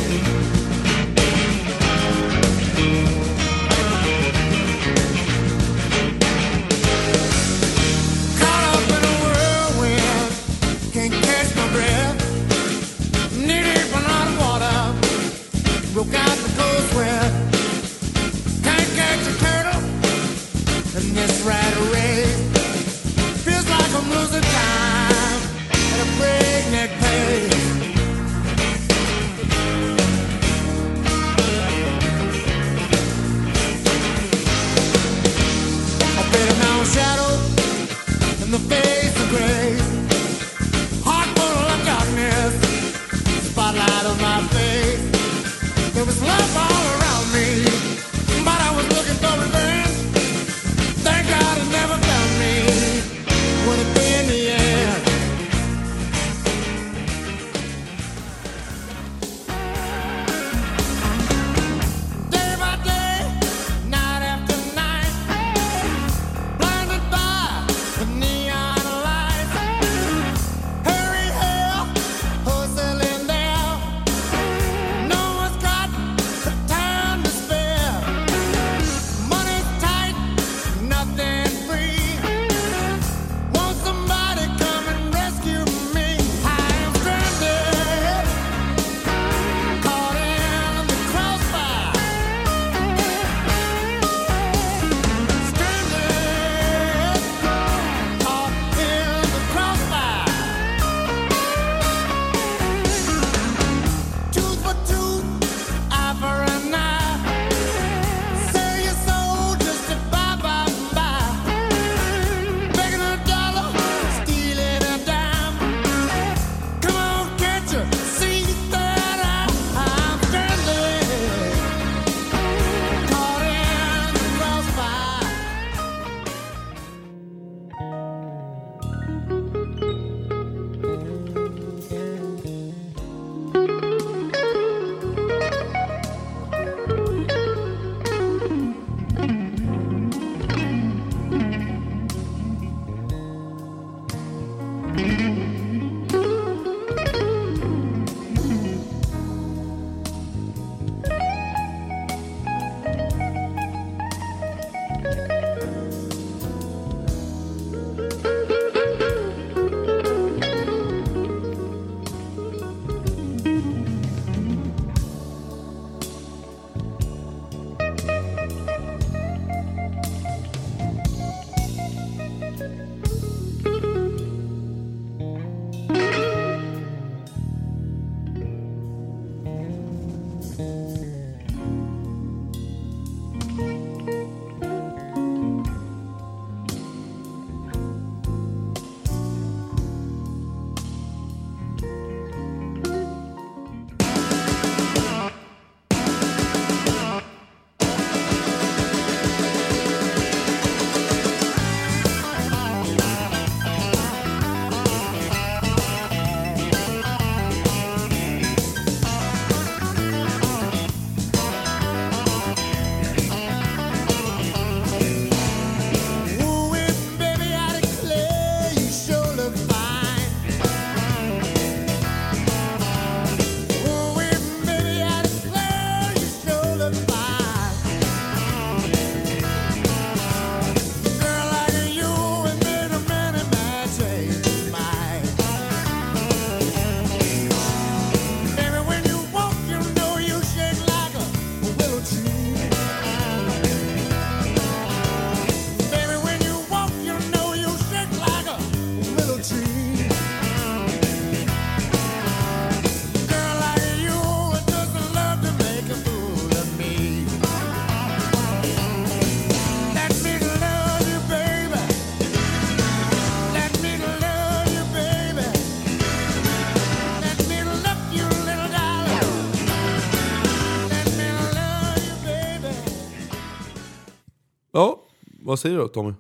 Vad säger du Tommy?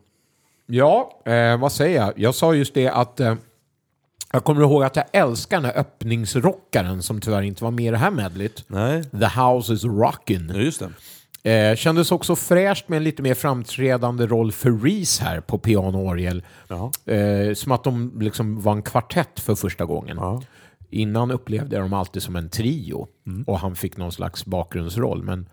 Ja, eh, vad säger jag? Jag sa just det att eh, jag kommer ihåg att jag älskar den här öppningsrockaren som tyvärr inte var med i det här medlet. Nej, The House is Rockin'. ja, just det. Eh, kändes också fräscht med en lite mer framträdande roll för Reese här på piano och orgel. Eh, som att de liksom var en kvartett för första gången. Innan upplevde jag dem alltid som en trio och han fick någon slags bakgrundsroll. Men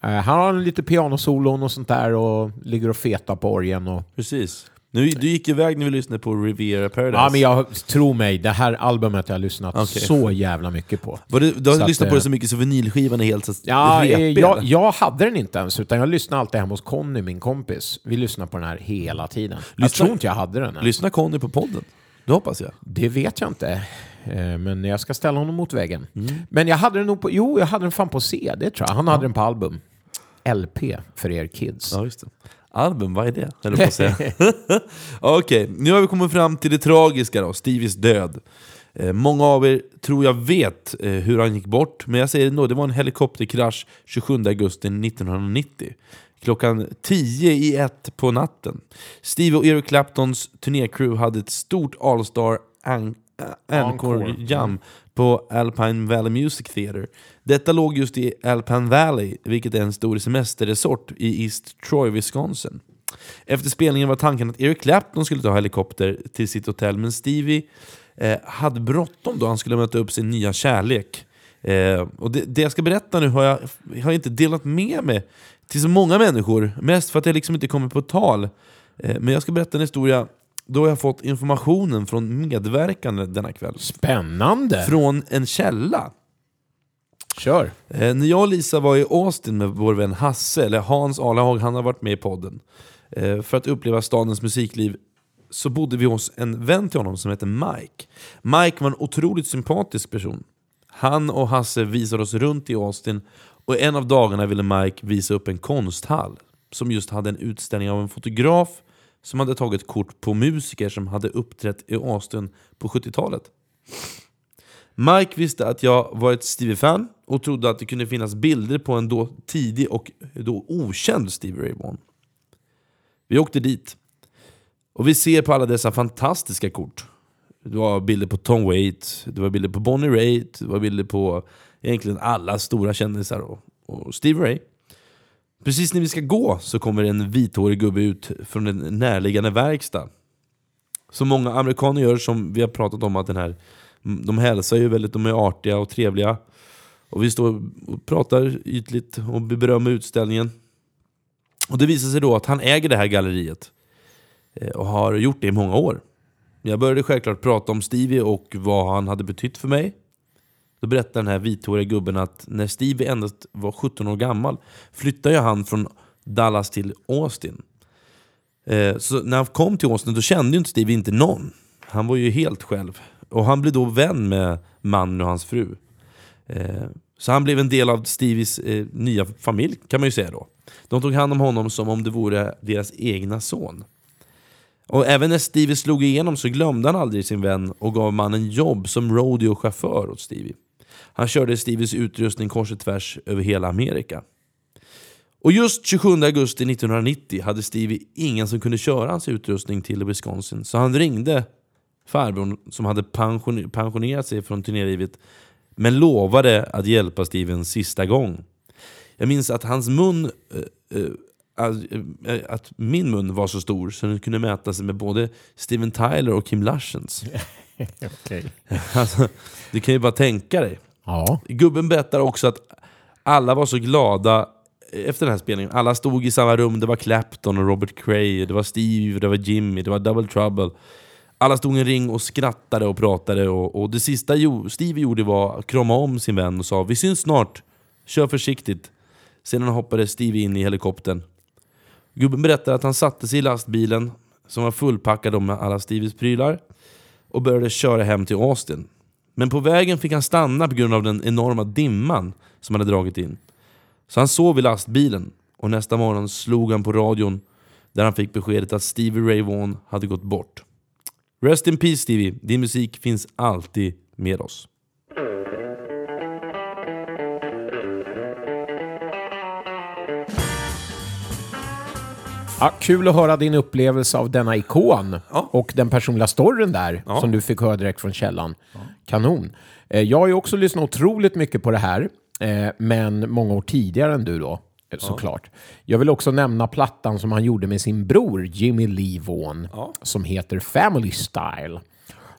han har lite pianosolon och sånt där och ligger och fetar på orgeln. Och... Precis. Nu, du gick iväg när vi lyssnade på Riviera Paradise. Ja, men jag tror mig, det här albumet har jag lyssnat Okej. så jävla mycket på. Var det, du har Så att, lyssnat på eh, det så mycket så vinylskivan är helt så Ja, eh, repig, jag, jag hade den inte ens, utan jag lyssnade alltid hemma hos Conny, min kompis. Vi lyssnade på den här hela tiden. Jag Lyssna- tror inte jag hade den. Lyssnar Conny på podden? Det hoppas jag. Det vet jag inte. Eh, Men jag ska ställa honom mot väggen. Mm. Men jag hade den nog på... Jo, jag hade den fan på CD tror jag. Han hade den på album. LP för er kids. Ja, just det. Album, vad är det? Okej, nu har vi kommit fram till det tragiska då, Stevies död. Eh, många av er tror jag vet eh, hur han gick bort, men jag säger ändå, det var en helikopterkrasch 27 augusti 1990. Klockan 10 i ett på natten. Steve och Eric Claptons turnécrew hade ett stort All-Star Encore Encore. Jam på Alpine Valley Music Theater. Detta låg just i Alpine Valley, vilket är en stor semesterresort i East Troy, Wisconsin. Efter spelningen var tanken att Eric Clapton skulle ta helikopter till sitt hotell, men Stevie eh, hade bråttom då han skulle möta upp sin nya kärlek. Eh, och det, det jag ska berätta nu har jag, har jag inte delat med mig till så många människor, mest för att jag liksom inte kommer på tal. Eh, men jag ska berätta en historia då jag fått informationen från medverkande denna kväll. Spännande! Från en källa. Kör! Eh, när jag och Lisa var i Austin med vår vän Hasse, eller Hans Alehag, han har varit med i podden, eh, för att uppleva stadens musikliv så bodde vi hos en vän till honom som heter Mike. Mike var en otroligt sympatisk person. Han och Hasse visade oss runt i Austin och en av dagarna ville Mike visa upp en konsthall som just hade en utställning av en fotograf som hade tagit kort på musiker som hade uppträtt i Austin på 70-talet. Mike visste att jag var ett Stevie-fan och trodde att det kunde finnas bilder på en då tidig och då okänd Stevie Ray Vaughan. Vi åkte dit. Och vi ser på alla dessa fantastiska kort. Det var bilder på Tom Waits, det var bilder på Bonnie Raitt, det var bilder på egentligen alla stora kändisar och, och Stevie Ray. Precis när vi ska gå så kommer en vithårig gubbe ut från en närliggande verkstad. Som många amerikaner gör, som vi har pratat om, att den här, de hälsar ju väldigt, de är artiga och trevliga. Och vi står och pratar ytligt och berömmer utställningen. Och det visar sig då att han äger det här galleriet. Eh, och har gjort det i många år. Jag började självklart prata om Stevie och vad han hade betytt för mig. Då berättar den här vithåriga gubben att när Stevie endast var 17 år gammal flyttade han från Dallas till Austin. Eh, så när han kom till Austin då kände ju inte Stevie inte någon. Han var ju helt själv. Och han blev då vän med mannen och hans fru. Eh, så han blev en del av Stevies eh, nya familj kan man ju säga då. De tog hand om honom som om det vore deras egna son. Och även när Stevie slog igenom så glömde han aldrig sin vän och gav mannen jobb som rodeo-chaufför åt Stevie. Han körde Stevies utrustning kors och tvärs över hela Amerika. Och just 27 augusti 1990 hade Stevie ingen som kunde köra hans utrustning till Wisconsin, så han ringde farbrorn som hade pension- pensionerat sig från turnélivet, men lovade att hjälpa Stevie en sista gång. Jag minns att hans mun, eh, eh, att, min mun var så stor så den kunde mäta sig med både Steven Tyler och Kim Larsens. Okej. Alltså, du kan ju bara tänka dig. Ja. Gubben berättar också att alla var så glada efter den här spelningen. Alla stod i samma rum, det var Clapton och Robert Cray, det var Steve, det var Jimmy, det var Double Trouble. Alla stod i en ring och skrattade och pratade och, och det sista jo, Steve gjorde var att krama om sin vän och sa Vi syns snart, kör försiktigt. Sedan hoppade Steve in i helikoptern. Gubben berättar att han satte sig i lastbilen som var fullpackad med alla Steves prylar och började köra hem till Austin. Men på vägen fick han stanna på grund av den enorma dimman som hade dragit in. Så han sov i lastbilen och nästa morgon slog han på radion där han fick beskedet att Stevie Ray Vaughan hade gått bort. Rest in peace Stevie, din musik finns alltid med oss. Ja, kul att höra din upplevelse av denna ikon Ja. och den personliga storyn där Ja. som du fick höra direkt från källan. Kanon. Eh, Jag har ju också lyssnat otroligt mycket på det här, eh, men många år tidigare än du då, eh, såklart. Jag vill också nämna plattan som han gjorde med sin bror Jimmy Lee Vaughan, som heter Family Style.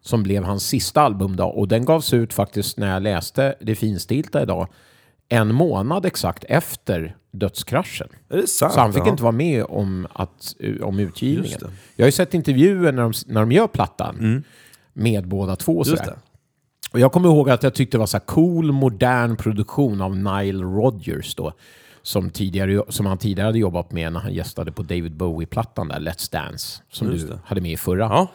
Som blev hans sista album då, och den gavs ut faktiskt när jag läste det finstilta idag, en månad exakt efter dödskraschen. Så han fick Ja. inte vara med om, att, om Just utgivningen. Jag har ju sett intervjuer när de, när de gör plattan med båda två. Mm. Det. och Jag kommer ihåg att jag tyckte det var så cool, modern produktion av Nile Rodgers då. Som, tidigare, som han tidigare hade jobbat med när han gästade på David Bowie-plattan där, Let's Dance. Som Just du det. hade med i förra. Ja.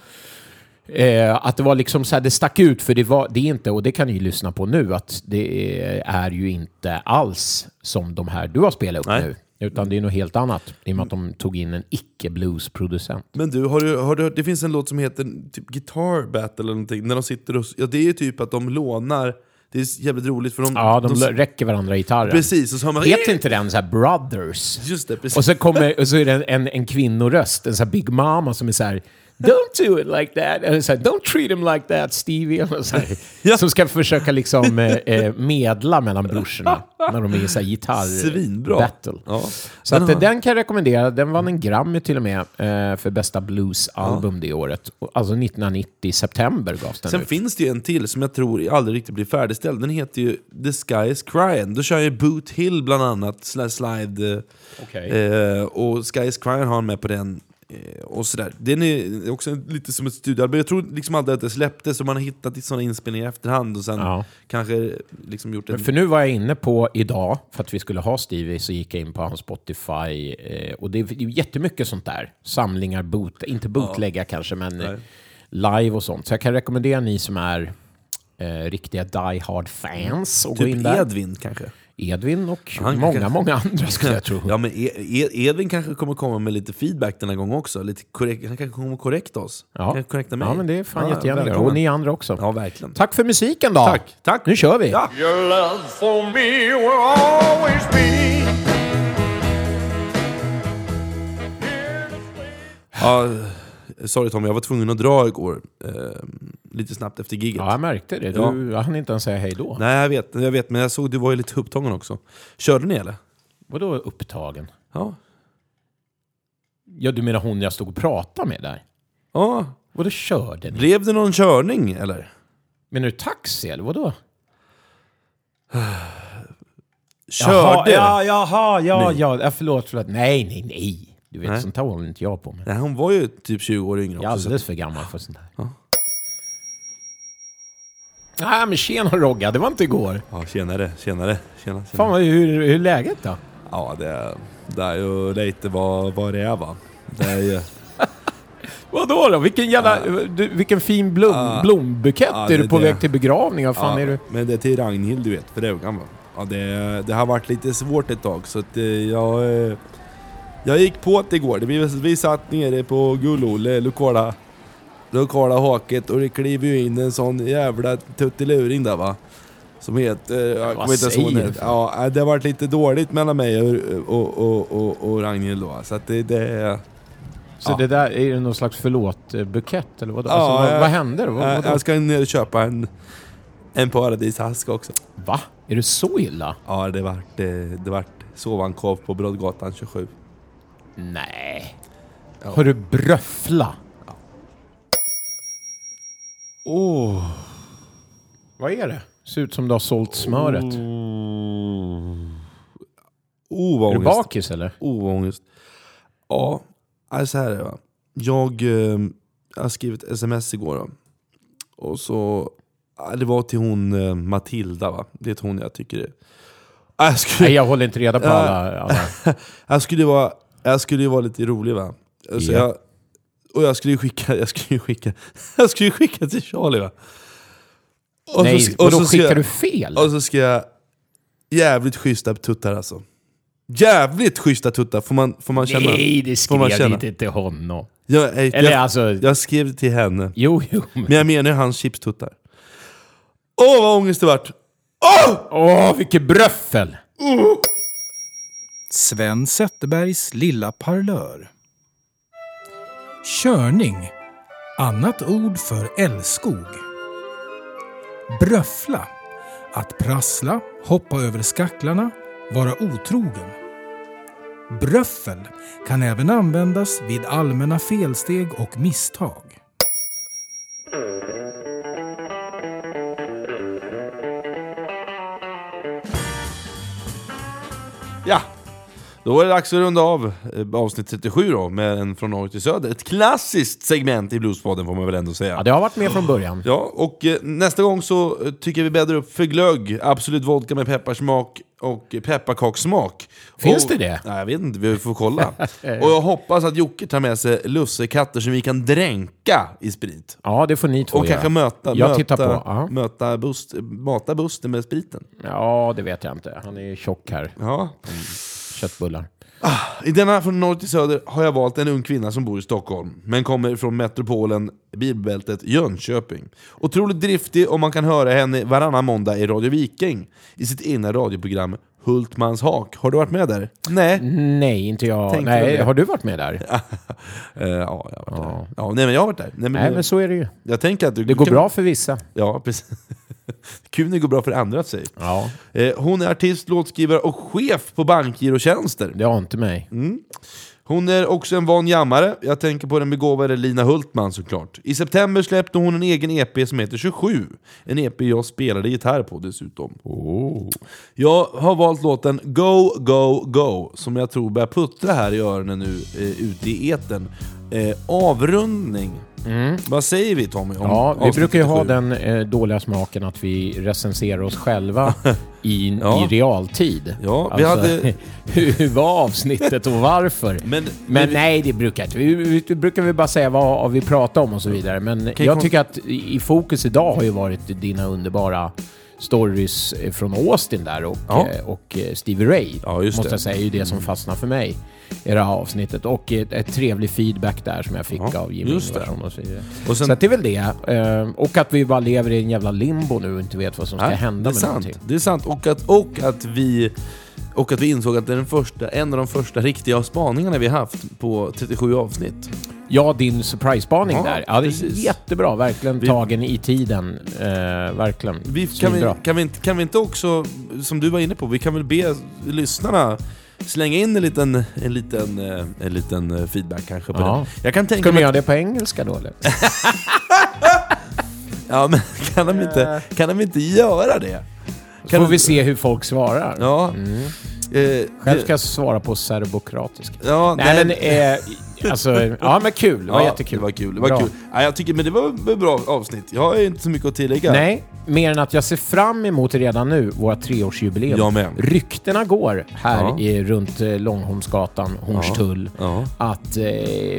Eh, att det var liksom så här, det stack ut, för det, var, det är inte, och det kan ni ju lyssna på nu, att det är, ju inte alls som de här du har spelat upp Nej. nu. Utan det är något helt annat, i och med att de tog in en icke-blues-producent. Men du, har du, har du, det finns en låt som heter typ Guitar Battle eller någonting, när de sitter och... Ja, det är typ att de lånar... Det är jävligt roligt för de... Ja, de, räcker varandra gitarren. Precis, och så har man... Heter inte den så här Brothers? Just det, precis. Och så, kommer, och så är det en, en, en kvinnoröst, en sån här Big Mama som är så här Don't do it like that. Eller så här, Don't treat him like that, Stevie. Så här, Ja. Som ska försöka liksom eh, eh, medla mellan brorsorna när de är i så här Svinbra. gitarr-battle. Ja. Så Den att, har- den kan jag rekommendera. Den vann en Grammy till och med eh, för bästa bluesalbum det året. Alltså 1990, september gavs den Sen ut. finns det ju en till som jag tror aldrig riktigt blir färdigställd. Den heter ju The Sky is Crying. Då kör ju Boot Hill bland annat, Sli- Slide. eh, Okej. Eh, och Sky is Crying har han med på den. Eh, och sådär. Den är också lite som ett studioalbum. Jag tror liksom aldrig att det släpptes, så man har hittat sådana inspelningar i efterhand och sen Ja. kanske liksom gjort en... Men för nu var jag inne på idag, för att vi skulle ha Stevie, så gick jag in på hans Spotify. Eh, och det är ju jättemycket sånt där. Samlingar, boot, inte bootlägga kanske, men eh, live och sånt. Så jag kan rekommendera ni som är eh, riktiga Die Hard fans att gå in Typ där. Edvin kanske? Edvin och Han många, kanske- många andra skulle jag tro. Ja men E- E- Edvin kanske kommer komma med lite feedback den här gången också. Lite korrekt, han kanske kommer korrekta oss. Ja, kanske korrekta mig. ja men det är fan Ja, jättegärna. Och ni andra också. Ja, verkligen. Tack för musiken då! Tack, tack. Nu kör vi! Ja. Your love for me will always be. Ja, sorry Tom, jag var tvungen att dra igår. Eh, lite snabbt efter giget. Ja, jag märkte det. Du jag hann inte ens säga hej då. Nej, jag vet, jag vet, men jag såg du var ju lite upptagen också. Körde ni eller? Vadå upptagen? Ja. Ja, du menar hon jag stod och pratade med där? Ja, Vadå körde ni? Blev det någon körning eller? Menar du taxi eller vadå? Körde? Jaha, ja, jaha, ja, Nej. ja, ja, förlåt, förlåt. Nej, nej, nej. Du vet, Nej. sånt här håller inte jag på med. Nej, hon var ju typ 20 år yngre Jag är också. alldeles för gammal för sånt här. Ja. Nej, men tjena Rogga, det var inte igår. Ja, tjenare, tjenare, tjena. Fan, tjena. vad- hur, hur är läget då? Ja, det, det är ju lite vad, vad det är va. Det är ju... Vadå då? Vilken jävla... Du, vilken fin blom, Ja. blombukett Ja, är du på det- väg till begravning? Vad fan ja, är du? Men det är till Ragnhild du vet, frugan va. Ja, det, det har varit lite svårt ett tag så att eh, jag... eh, Jag gick på det igår. Vi, vi satt nere på Gull-Olle, lokala, lokala haket och det klev ju in en sån jävla tutteluring där va. Som heter... Jag Vad kommer inte ihåg det. Ja, det har varit lite dåligt mellan mig och, och, och, och, och Ragnhild då. Så att det... det Så Ja. det där, är det någon slags förlåt-bukett eller vadå? Ja, alltså, vad, jag- vad hände då? Vad, jag, vadå? jag ska ner och köpa en, en paradisask också. Va? Är det så illa? Ja, det vart, det, det vart sovankorv på Brodgatan 27. Nej. Har du bröffla? Åh! Vad är det? Ser ut som du har sålt smöret. Oh, vad Är du ångest. bakis eller? Oh, vad ångest. Ja, alltså så här är det va. Jag, eh, jag har skrivit sms igår då. Och så... ja, Det var till hon eh, Matilda va. Det är hon jag tycker är... Ja, Jag skulle, Nej, jag håller inte reda på alla. alla. jag skulle vara, jag skulle ju vara lite rolig va. Så Ja. jag, och jag skulle ju skicka, jag skulle ju skicka, jag skulle ju skicka till Charlie va. Och Nej, så, och då ska skickar jag, du fel? Och så ska jag... Jävligt schyssta tuttar alltså. Jävligt schyssta tuttar, får man, får man känna. Nej, det Får man skrev känna? inte till honom. Jag, jag, Eller jag, alltså... jag skrev det till henne. Jo, jo. Men... Men jag menar ju hans chipstuttar. Åh vad ångest det vart! Åh! Åh, vilket bröffel! Sven Zetterbergs lilla parlör. Körning. Annat ord för älskog. Bröffla. Att prassla, hoppa över skacklarna, vara otrogen. Bröffel kan även användas vid allmänna felsteg och misstag. Ja! Då är det dags att runda av eh, avsnitt 37 då, med en Från norr till söder. Ett klassiskt segment i Bluespodden får man väl ändå säga. Ja, det har varit med från början. Ja, och eh, nästa gång så eh, tycker vi bäddar upp för glögg, Absolut vodka med pepparsmak och pepparkakssmak. Finns och, det det? Nej, jag vet inte, vi får kolla. och jag hoppas att Jocke tar med sig lussekatter som vi kan dränka i sprit. Ja, det får ni två Och kanske göra. möta, Jag möta, tittar på, ja. möta bust, mata Buster med spriten. Ja, det vet jag inte. Han är tjock här. Ja. Köttbullar. Ah, I denna från norr till söder har jag valt en ung kvinna som bor i Stockholm, men kommer från metropolen bilbältet Jönköping. Otroligt driftig och man kan höra henne varannan måndag i Radio Viking i sitt egna radioprogram Hultmans hak. Har du varit med där? Nej. Nej, inte jag. Tänkte Nej, har du varit med där? Eh, ja, jag har varit där. Ja, nej, men jag har varit där. Nej, men, Nej, men så är det ju. Jag tänker att du Det går kan- bra för vissa. Ja, precis. Kul det går bra för andra att säga. Ja, Eh, hon är artist, låtskrivare och chef på bankgirotjänster. det har inte mig. Hon är också en van jammare. Jag tänker på den begåvade Lina Hultman såklart. I september släppte hon en egen EP som heter 27. En EP jag spelade gitarr på dessutom. Jag har valt låten Go, Go, Go som jag tror börjar puttra här i öronen nu eh, ute i etern. Eh, avrundning. Vad säger vi Tommy? Om Mm. Ja, vi brukar ju ha 77? den eh, dåliga smaken att vi recenserar oss själva i, Ja. i realtid. Ja, vi hade- hur var avsnittet och varför? Men, Men men nej, det brukar inte. Vi, vi, vi brukar vi bara säga vad vi pratar om och så vidare. Men jag jag kon- tycker att i fokus idag har ju varit dina underbara stories eh, från Austin där och, Ja. eh, och eh, Stevie Ray. Ja, just måste det. jag säga, är ju det som fastnar för mig i det här avsnittet. Och ett, ett trevlig feedback där som jag fick Ja, av Jimmy just det. Ingvarsson och så vidare. Och sen- Så att det är väl det. Eh, Och att vi bara lever i en jävla limbo nu och inte vet vad som ska hända med sant. någonting. Det är sant. Och att, och att vi och att vi insåg att det är den första, en av de första riktiga spaningarna vi haft på 37 avsnitt. Ja, din surprise-spaning Ja, där. Ja, det är jättebra. Verkligen Vi- tagen i tiden. Eh, verkligen. Vi, kan, vi, kan, vi inte, kan vi inte också, som du var inne på, vi kan väl be lyssnarna slänga in en liten, en liten, eh, en liten eh, feedback kanske på Ja. det. Jag kan Ska tänka de mig... göra det på engelska då eller? Ja, men kan de inte, kan de inte göra det? Kan får vi se hur folk svarar. Ja. Eh, Själv ska jag svara på serbokratiska. Ja, Nej men, eh, alltså, ja men kul. Det var ja, jättekul. Det var kul. Det var Bra. kul. Ja, jag tycker, men det var ett bra avsnitt. Jag har inte så mycket att tillägga. Nej, mer än att jag ser fram emot redan nu våra treårsjubileum. Jag med. Ryktena går här Ja. i, runt eh, Långholmsgatan, Hornstull, Ja. att eh,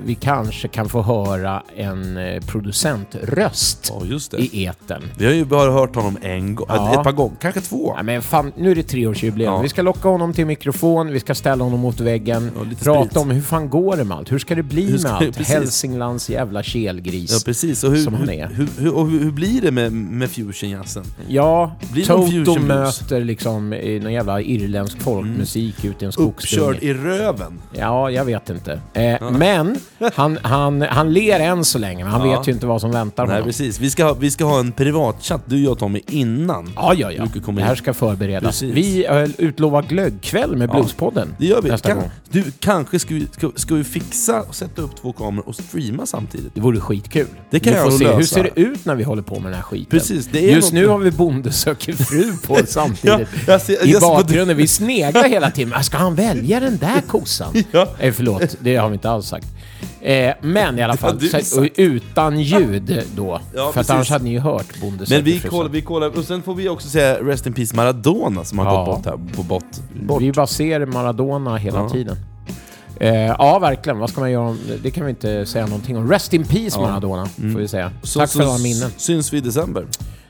vi kanske kan få höra en eh, producentröst i etern. Vi har ju bara hört honom en gång, ett par gånger, kanske två. Ja, men fan, nu är det treårsjubileum. Vi ska locka honom till mikrofon, vi ska ställa honom mot väggen, prata sprit. om hur fan går det med allt? Hur ska det bli Hur ska med allt? Hälsinglands jävla kelgris. Ja, precis. Och hur, Som han är. hur, hur, och hur, blir det med, med fusionjazzen? Ja, Blir Toto möter liksom någon jävla irländsk folkmusik ute i en skogsdunge. Uppkörd i röven. Ja, jag vet inte. Eh, Men han, han, han ler än så länge, men han Ja. vet ju inte vad som väntar Nej, honom. precis. Vi ska, ha, vi ska ha en privatchatt, du, jag och Tommy, innan. Ja, ja, ja. Det här ska förberedas. Precis. Vi eh, utlovar glöggkväll med Bluespodden Det gör vi. nästa Kan, gång. du, kanske ska vi, ska, ska vi fixa och sätta upp två kameror och streama samtidigt? Det vore skitkul. Det kan vi jag se. Hur lösa. ser det ut när vi håller på med den här skiten? Precis, Just nu har vi Bonde söker fru på samtidigt. Ja, jag ser- I jag ser- bakgrunden. Vi sneglar hela tiden. Ah, Ska han välja den där kossan? Ja. Eh, förlåt, det har vi inte alls sagt. Eh, men i alla fall, du så, utan ljud då. Ja, för att annars hade ni ju hört Bonde Men vi kollar, vi kollar, och sen får vi också säga Rest in Peace Maradona som har Ja. gått bort här. På bort. bort. Vi bara ser Maradona hela Ja. tiden. Eh, ja, verkligen. Vad ska man göra om... Det kan vi inte säga någonting om. Rest in peace Ja. Maradona, får vi säga. Så, Tack så för alla minnen. syns vi i december.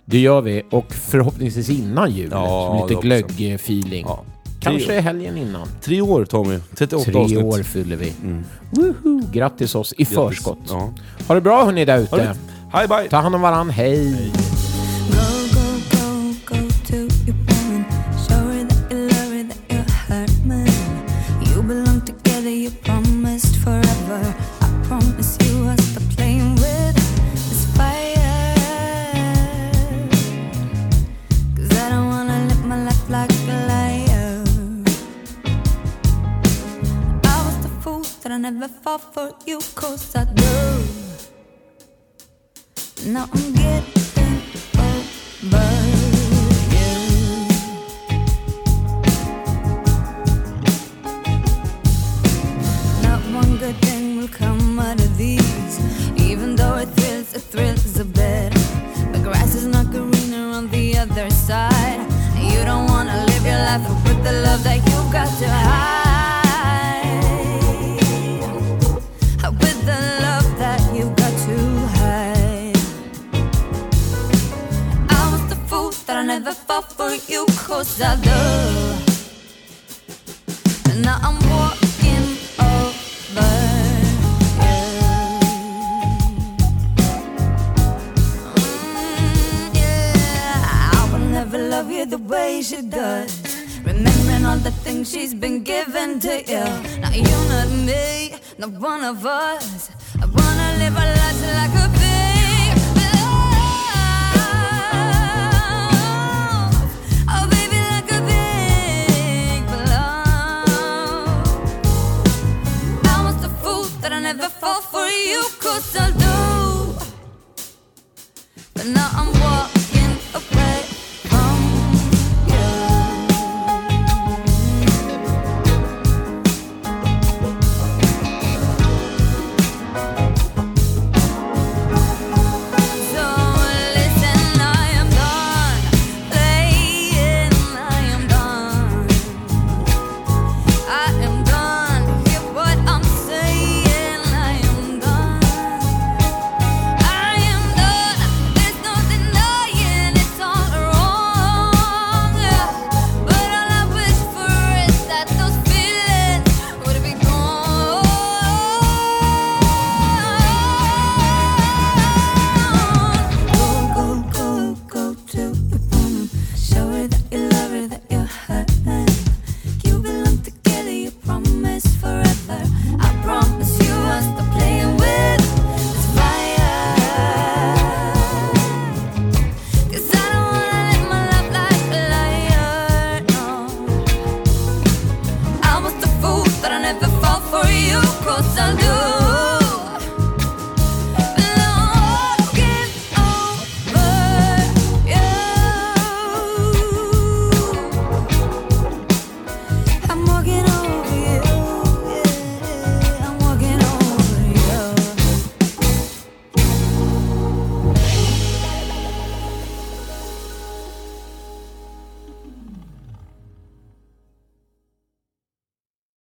Det gör vi. Och förhoppningsvis innan jul. Ja, lite glögg-feeling. Ja. Kanske Tre, helgen innan. tre år Tommy, 38 Tre avsnitt. år fyller vi. Mm. Woho! Grattis oss i förskott. Ja. Ha det bra hörni där ute. Hej bye! Ta hand om varann. Hej. Go, fool that I never fall for you, cause I do. Now I'm getting over you. Not one good thing will come out of these. Even though it thrills, it thrills a bit. The grass is not greener on the other side. You don't wanna live your life with the love that you got to hide. Never fought for you cause I do. And now I'm walking over you. Mm, I will never love you the way she does. Remembering all the things she's been giving to you. Now you not me, not one of us. I wanna live our lives like a now I'm what?